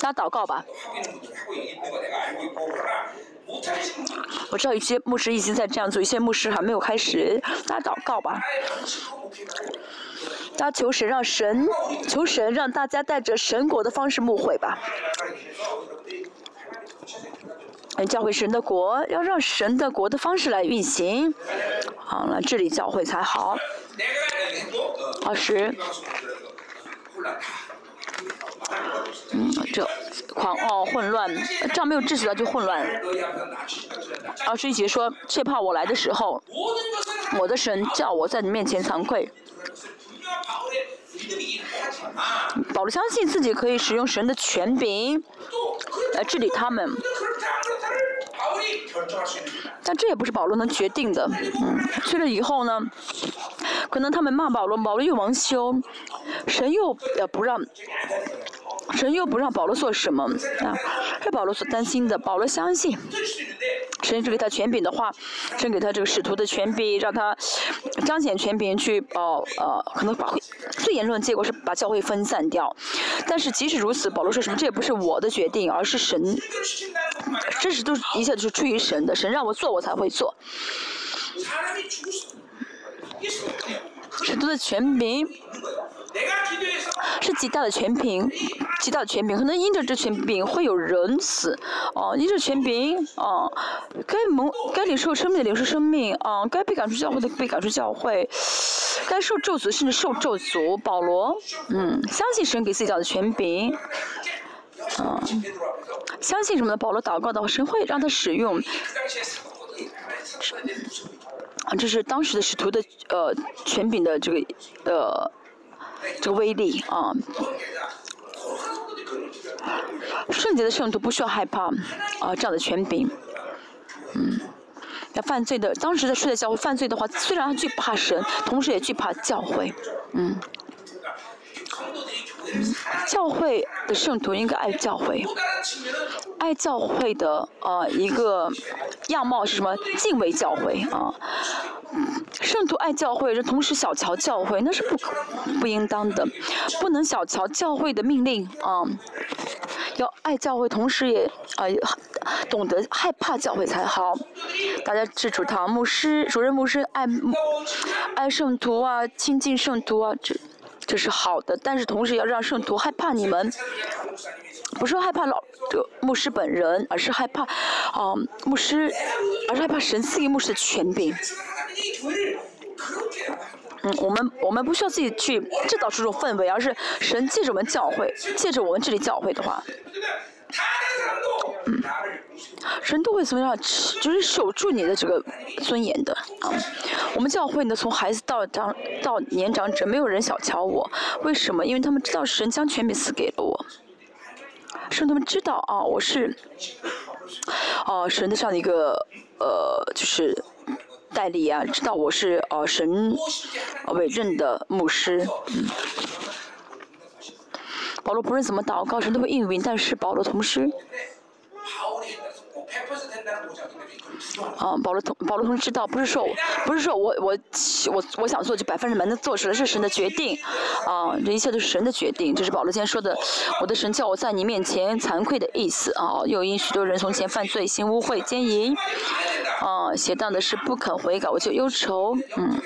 大家祷告吧。我知道有些牧师已经在这样做，有些牧师还没有开始。大家祷告吧，大家求神让神，求神让大家带着神国的方式牧会吧。教会神的国，要让神的国的方式来运行，好了，治理教会才好。二十。嗯，这狂傲混乱，这样没有秩序的就混乱。二十一节说，却怕我来的时候，我的神叫我在你面前惭愧。保罗相信自己可以使用神的权柄来治理他们，但这也不是保罗能决定的。嗯，去了以后呢，可能他们骂保罗，保罗又蒙羞，神又呃不让。神又不让保罗做什么啊？是保罗所担心的。保罗相信，神赐给他权柄的话，神给他这个使徒的权柄，让他彰显权柄去保呃，可能把最严重的结果是把教会分散掉。但是即使如此，保罗说什么？这也不是我的决定，而是神，这是都一切都是出于神的。神让我做，我才会做。使徒的权柄。是极大的权柄，极大的权柄，可能因着这权柄会有人死，哦，因着权柄，哦，该蒙该领受生命的领受生命，啊，该被赶出教会的被赶出教会，该受咒诅甚至受咒诅。保罗，嗯，相信神给自己讲的权柄，啊，相信什么呢？保罗祷告的话，神会让他使用，啊，这是当时的使徒的呃权柄的这个呃。这个威力啊！圣洁的圣徒不需要害怕啊，这样的权柄。嗯，那犯罪的，当时在睡在教会犯罪的话，虽然惧怕神，同时也惧怕教会。嗯，教会的圣徒应该爱教会，爱教会的呃一个样貌是什么？敬畏教会啊。圣徒爱教会，这同时小瞧教会，那是不可不应当的，不能小瞧教会的命令啊！要爱教会，同时也啊懂得害怕教会才好。大家是主堂牧师、主任牧师爱爱圣徒啊，亲近圣徒啊，这这是好的。但是同时要让圣徒害怕你们，不是害怕老这牧师本人，而是害怕啊牧师，而是害怕神赐给牧师的权柄。嗯，我们我们不需要自己去制造出这种氛围，而是神借着我们教会，借着我们这里教会的话，嗯，神都会怎么样？就是守住你的这个尊严的啊。我们教会呢，从孩子到长到年长者，没有人小瞧我。为什么？因为他们知道神将权柄赐给了我，是他们知道啊，我是哦神的这样的一个呃，就是代理啊，知道我是呃神委任的牧师。保罗不论怎么祷告，神都会应允，但是保罗同时。啊，保罗同保罗同知道，不是说我，不是说我我我我想做就百分之百能做出来，是神的决定，啊，这一切都是神的决定，这是保罗今天说的，我的神叫我在你面前惭愧的意思。啊，又因许多人从前犯罪，行污秽奸淫，啊，写当的是不肯悔改，我就忧愁，嗯。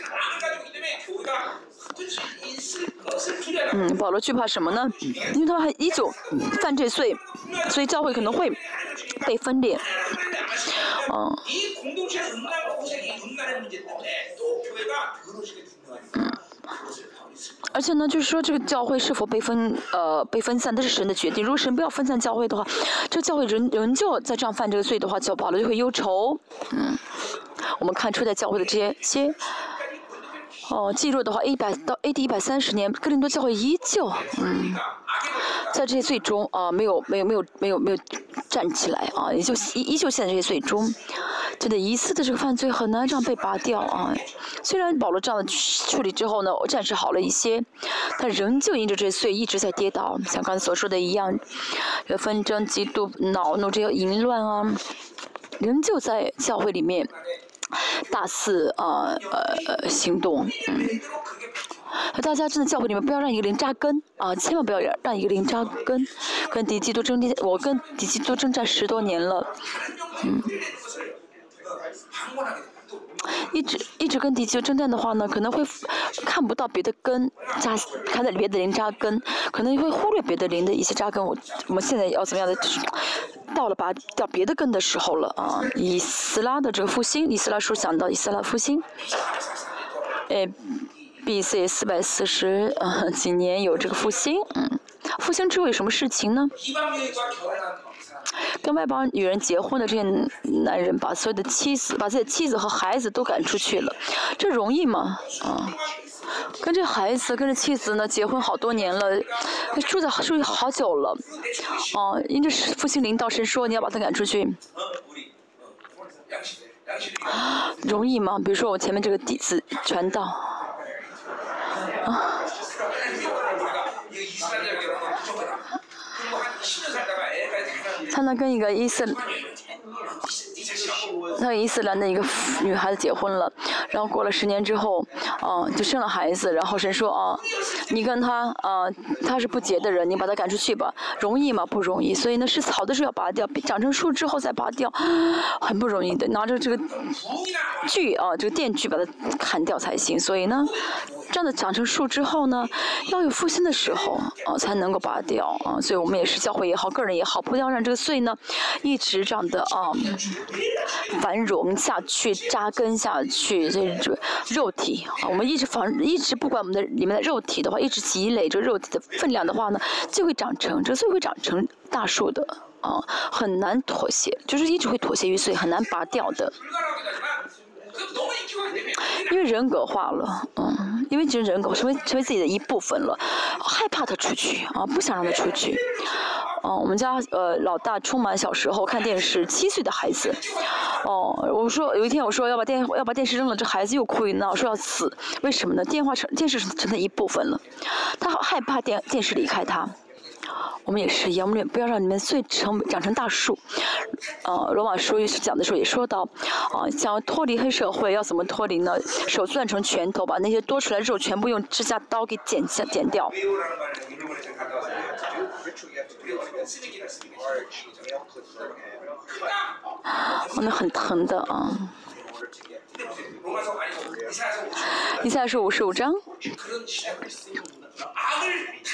嗯，保罗惧怕什么呢？因为他还依旧犯这罪，所以教会可能会被分裂。嗯。嗯。而且呢，就是说这个教会是否被分呃被分散，那是神的决定。如果神不要分散教会的话，这个教会仍仍旧在这样犯这个罪的话，就保罗就会忧愁。嗯。我们看出在教会的这些些。哦，记录的话，一百到 A.D. 一百三十年，哥林多教会依旧，嗯，在这些最终啊，没有没有没有没有没有站起来啊，也就依依旧现在这些最终，真的一次的这个犯罪很难这样被拔掉啊。虽然保罗这样的处理之后呢，暂时好了一些，但仍旧因着这些罪一直在跌倒，像刚才所说的一样，有纷争、嫉妒、恼怒这些淫乱啊，仍旧在教会里面。大肆呃呃行动，嗯，大家真的教会你们不要让一个灵扎根啊，千万不要让一个灵扎根。跟敌基督争，我跟敌基督征战十多年了，嗯，一直一直跟敌基督征战的话呢，可能会看不到别的根扎，看到别的灵扎根，可能会忽略别的灵的一些扎根。我我们现在要怎么样的？到了拔掉别的根的时候了啊！以斯拉的这个复兴，以斯拉书讲到以斯拉复兴，哎，B.C. 四百四十呃几年有这个复兴，嗯，复兴之后有什么事情呢？跟外邦女人结婚的这些男人，把所有的妻子、把自己的妻子和孩子都赶出去了，这容易吗？啊？跟这孩子，跟这妻子呢，结婚好多年了，住在住好久了，哦，因着父亲领导神说你要把他赶出去，容易吗？比如说我前面这个弟子传道，啊，他能跟一个医生。那伊斯兰的一个女孩子结婚了，然后过了十年之后，啊，就生了孩子，然后神说啊，你跟他啊，他是不洁的人，你把他赶出去吧，容易吗？不容易，所以呢，是草的时候要拔掉，长成树之后再拔掉，很不容易的，拿着这个锯啊，这个电锯把它砍掉才行，所以呢。这样的长成树之后呢，要有复兴的时候啊，才能够拔掉啊。所以我们也是教会也好，个人也好，不要让这个罪呢一直这样的啊繁荣下去、扎根下去。这这肉体啊，我们一直防，一直不管我们的里面的肉体的话，一直积累这肉体的分量的话呢，就会长成这个穗会长成大树的啊，很难妥协，就是一直会妥协于所以，很难拔掉的。因为人格化了，嗯，因为其实人格成为成为自己的一部分了，害怕他出去啊，不想让他出去。哦，我们家呃老大充满小时候看电视，七岁的孩子。哦，我说有一天我说要把电要把电视扔了，这孩子又哭又闹，说要死。为什么呢？电话成电视成他一部分了，他好害怕电电视离开他。我们也是一样，我们不要让你们碎成长成大树。呃，罗马书讲的时候也说到，啊，想要脱离黑社会要怎么脱离呢？手攥成拳头，把那些多出来的肉全部用指甲刀给剪下剪掉。哦，那很疼的啊。以下是五十五章。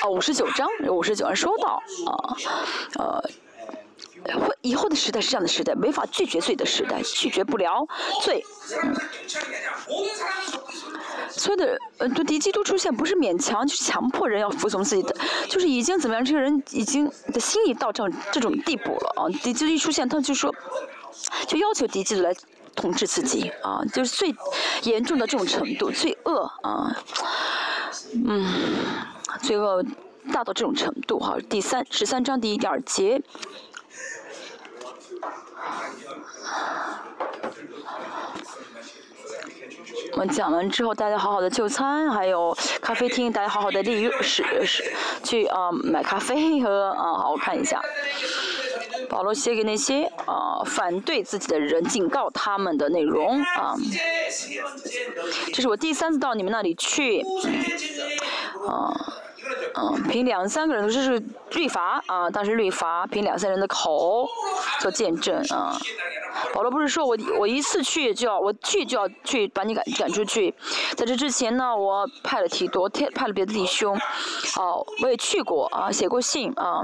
哦，五十九章，五十九章说到啊，呃，会以后的时代是这样的时代，没法拒绝罪的时代，拒绝不了罪。嗯。所有的呃，就敌基督出现不是勉强，就是强迫人要服从自己的，就是已经怎么样，这个人已经的心意到这这种地步了啊！敌基督一出现，他就说，就要求敌基督来统治自己啊，就是最严重的这种程度，罪恶啊，嗯，罪恶大到这种程度哈。第三十三章第一、第二节。我们讲完之后，大家好好的就餐，还有咖啡厅，大家好好的利用是是去啊买咖啡喝啊，好我看一下。保罗写给那些啊反对自己的人，警告他们的内容啊。这是我第三次到你们那里去，啊。嗯，凭两三个人，这是律法啊，当时律法凭两三人的口做见证啊。保罗不是说我我一次去就要我去就要去把你赶赶出去，在这之前呢，我派了提多，派派了别的弟兄，哦，我也去过啊，写过信啊。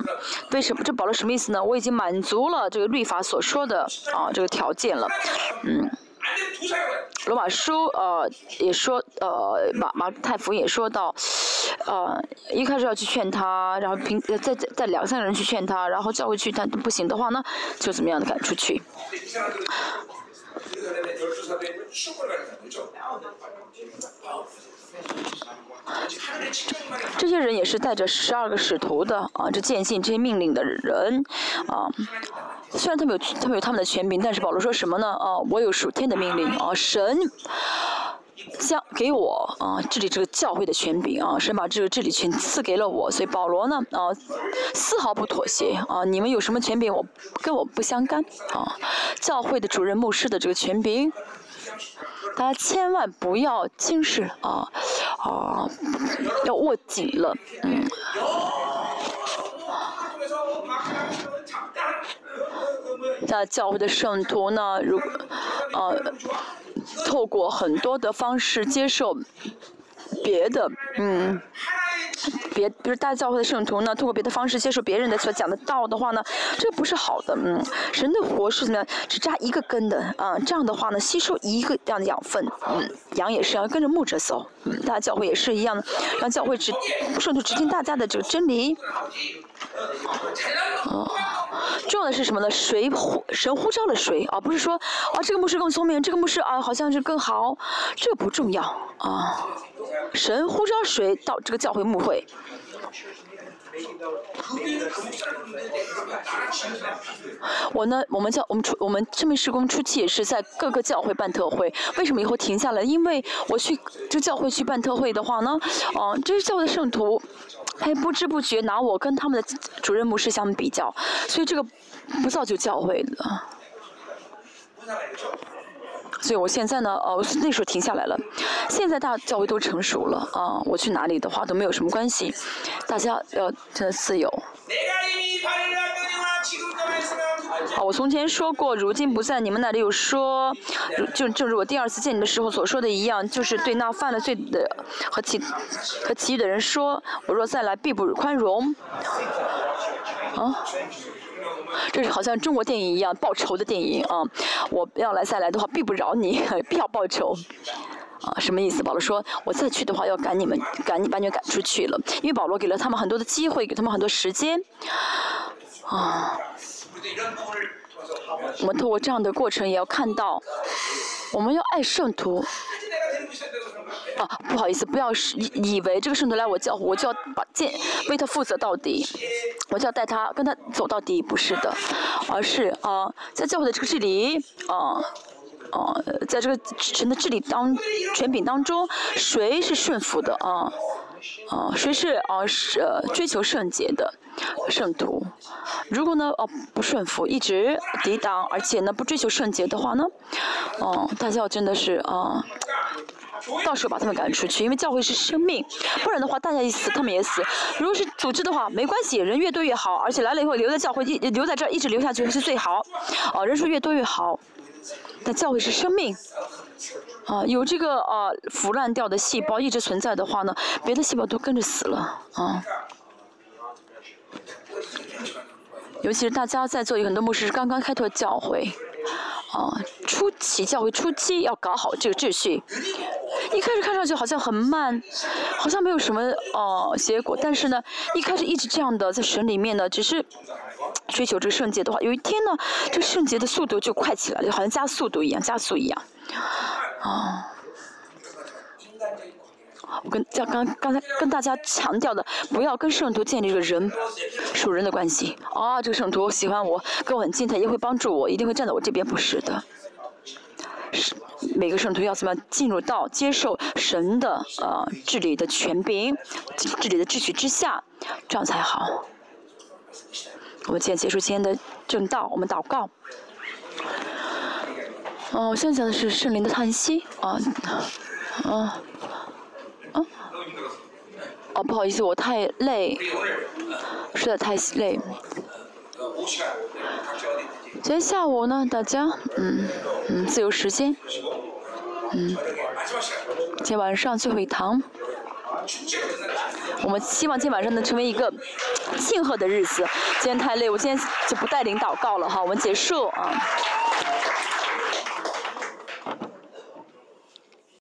为什么这保罗什么意思呢？我已经满足了这个律法所说的啊这个条件了，嗯。罗马书呃也说呃马马太福也说到，呃一开始要去劝他，然后平再再再两三个人去劝他，然后教会去他不行的话呢，就怎么样的赶出去。这些人也是带着十二个使徒的啊，这坚信这些命令的人啊。虽然他们有他们有他们的权柄，但是保罗说什么呢？啊，我有属天的命令啊，神将给我啊治理这个教会的权柄啊，神把这个治理权赐给了我，所以保罗呢啊丝毫不妥协啊，你们有什么权柄我跟我不相干啊，教会的主任牧师的这个权柄。大家千万不要轻视啊啊，要握紧了，嗯。在教会的圣徒呢，如呃，透过很多的方式接受别的，嗯。别，比如大教会的圣徒呢，通过别的方式接受别人的所讲的道的话呢，这不是好的。嗯，神的活是怎么样？只扎一个根的啊，这样的话呢，吸收一个这样的养分。嗯，羊也是要跟着牧者走。嗯，大教会也是一样的，让教会只圣徒只听大家的这个真理。哦，重要的是什么呢？谁呼神呼召了谁而不是说啊，这个牧师更聪明，这个牧师啊好像是更好，这不重要啊。神呼召谁到这个教会牧会？我呢，我们教我们初我们生命施工初期也是在各个教会办特会。为什么以后停下来？因为我去这教会去办特会的话呢，哦，这是教会的圣徒，还不知不觉拿我跟他们的主任牧师相比较，所以这个不造就教会的。所以我现在呢，呃，那时候停下来了。现在大教会都成熟了啊，我去哪里的话都没有什么关系，大家要真的自由。好，我从前说过，如今不在你们那里有说，就正如我第二次见你的时候所说的一样，就是对那犯了罪的和其和其余的人说，我若再来，必不宽容。啊？这是好像中国电影一样报仇的电影啊！我要来再来的话，必不饶你，必要报仇。啊，什么意思？保罗说，我再去的话，要赶你们，赶你把你赶出去了。因为保罗给了他们很多的机会，给他们很多时间。啊，我们通过这样的过程，也要看到，我们要爱圣徒。啊，不好意思，不要以为这个圣徒来我教会，我就要把见为他负责到底，我就要带他跟他走到底，不是的，而是啊，在教会的这个治理啊，啊，在这个神的治理当权柄当中，谁是顺服的啊？啊，谁是啊是追求圣洁的圣徒？如果呢哦不顺服，一直抵挡，而且呢不追求圣洁的话呢，哦，大家真的是啊。到时候把他们赶出去，因为教会是生命，不然的话大家一死他们也死。如果是组织的话，没关系，人越多越好，而且来了以后留在教会一留在这儿一直留下去是最好。哦，人数越多越好。但教会是生命，啊，有这个啊腐烂掉的细胞一直存在的话呢，别的细胞都跟着死了啊。尤其是大家在座有很多牧师是刚刚开拓教会，啊，初期教会初期要搞好这个秩序。一开始看上去好像很慢，好像没有什么哦结果，但是呢，一开始一直这样的在神里面呢，只是追求这个圣洁的话，有一天呢，这个圣洁的速度就快起来了，好像加速度一样，加速一样，啊。我跟像刚刚才跟大家强调的，不要跟圣徒建立这个人属人的关系。啊，这个圣徒喜欢我，跟我很近，他也会帮助我，一定会站在我这边，不是的。是每个圣徒要怎么进入到接受神的呃治理的权柄、治理的秩序之下，这样才好。我们现在结束今天的正道，我们祷告。哦，我现在讲的是圣灵的叹息啊，啊。哦，不好意思，我太累，实在太累。今天下午呢，大家，嗯嗯，自由时间，嗯，今天晚上最后一堂，我们希望今天晚上能成为一个庆贺的日子。今天太累，我今天就不带领祷告了哈，我们结束啊。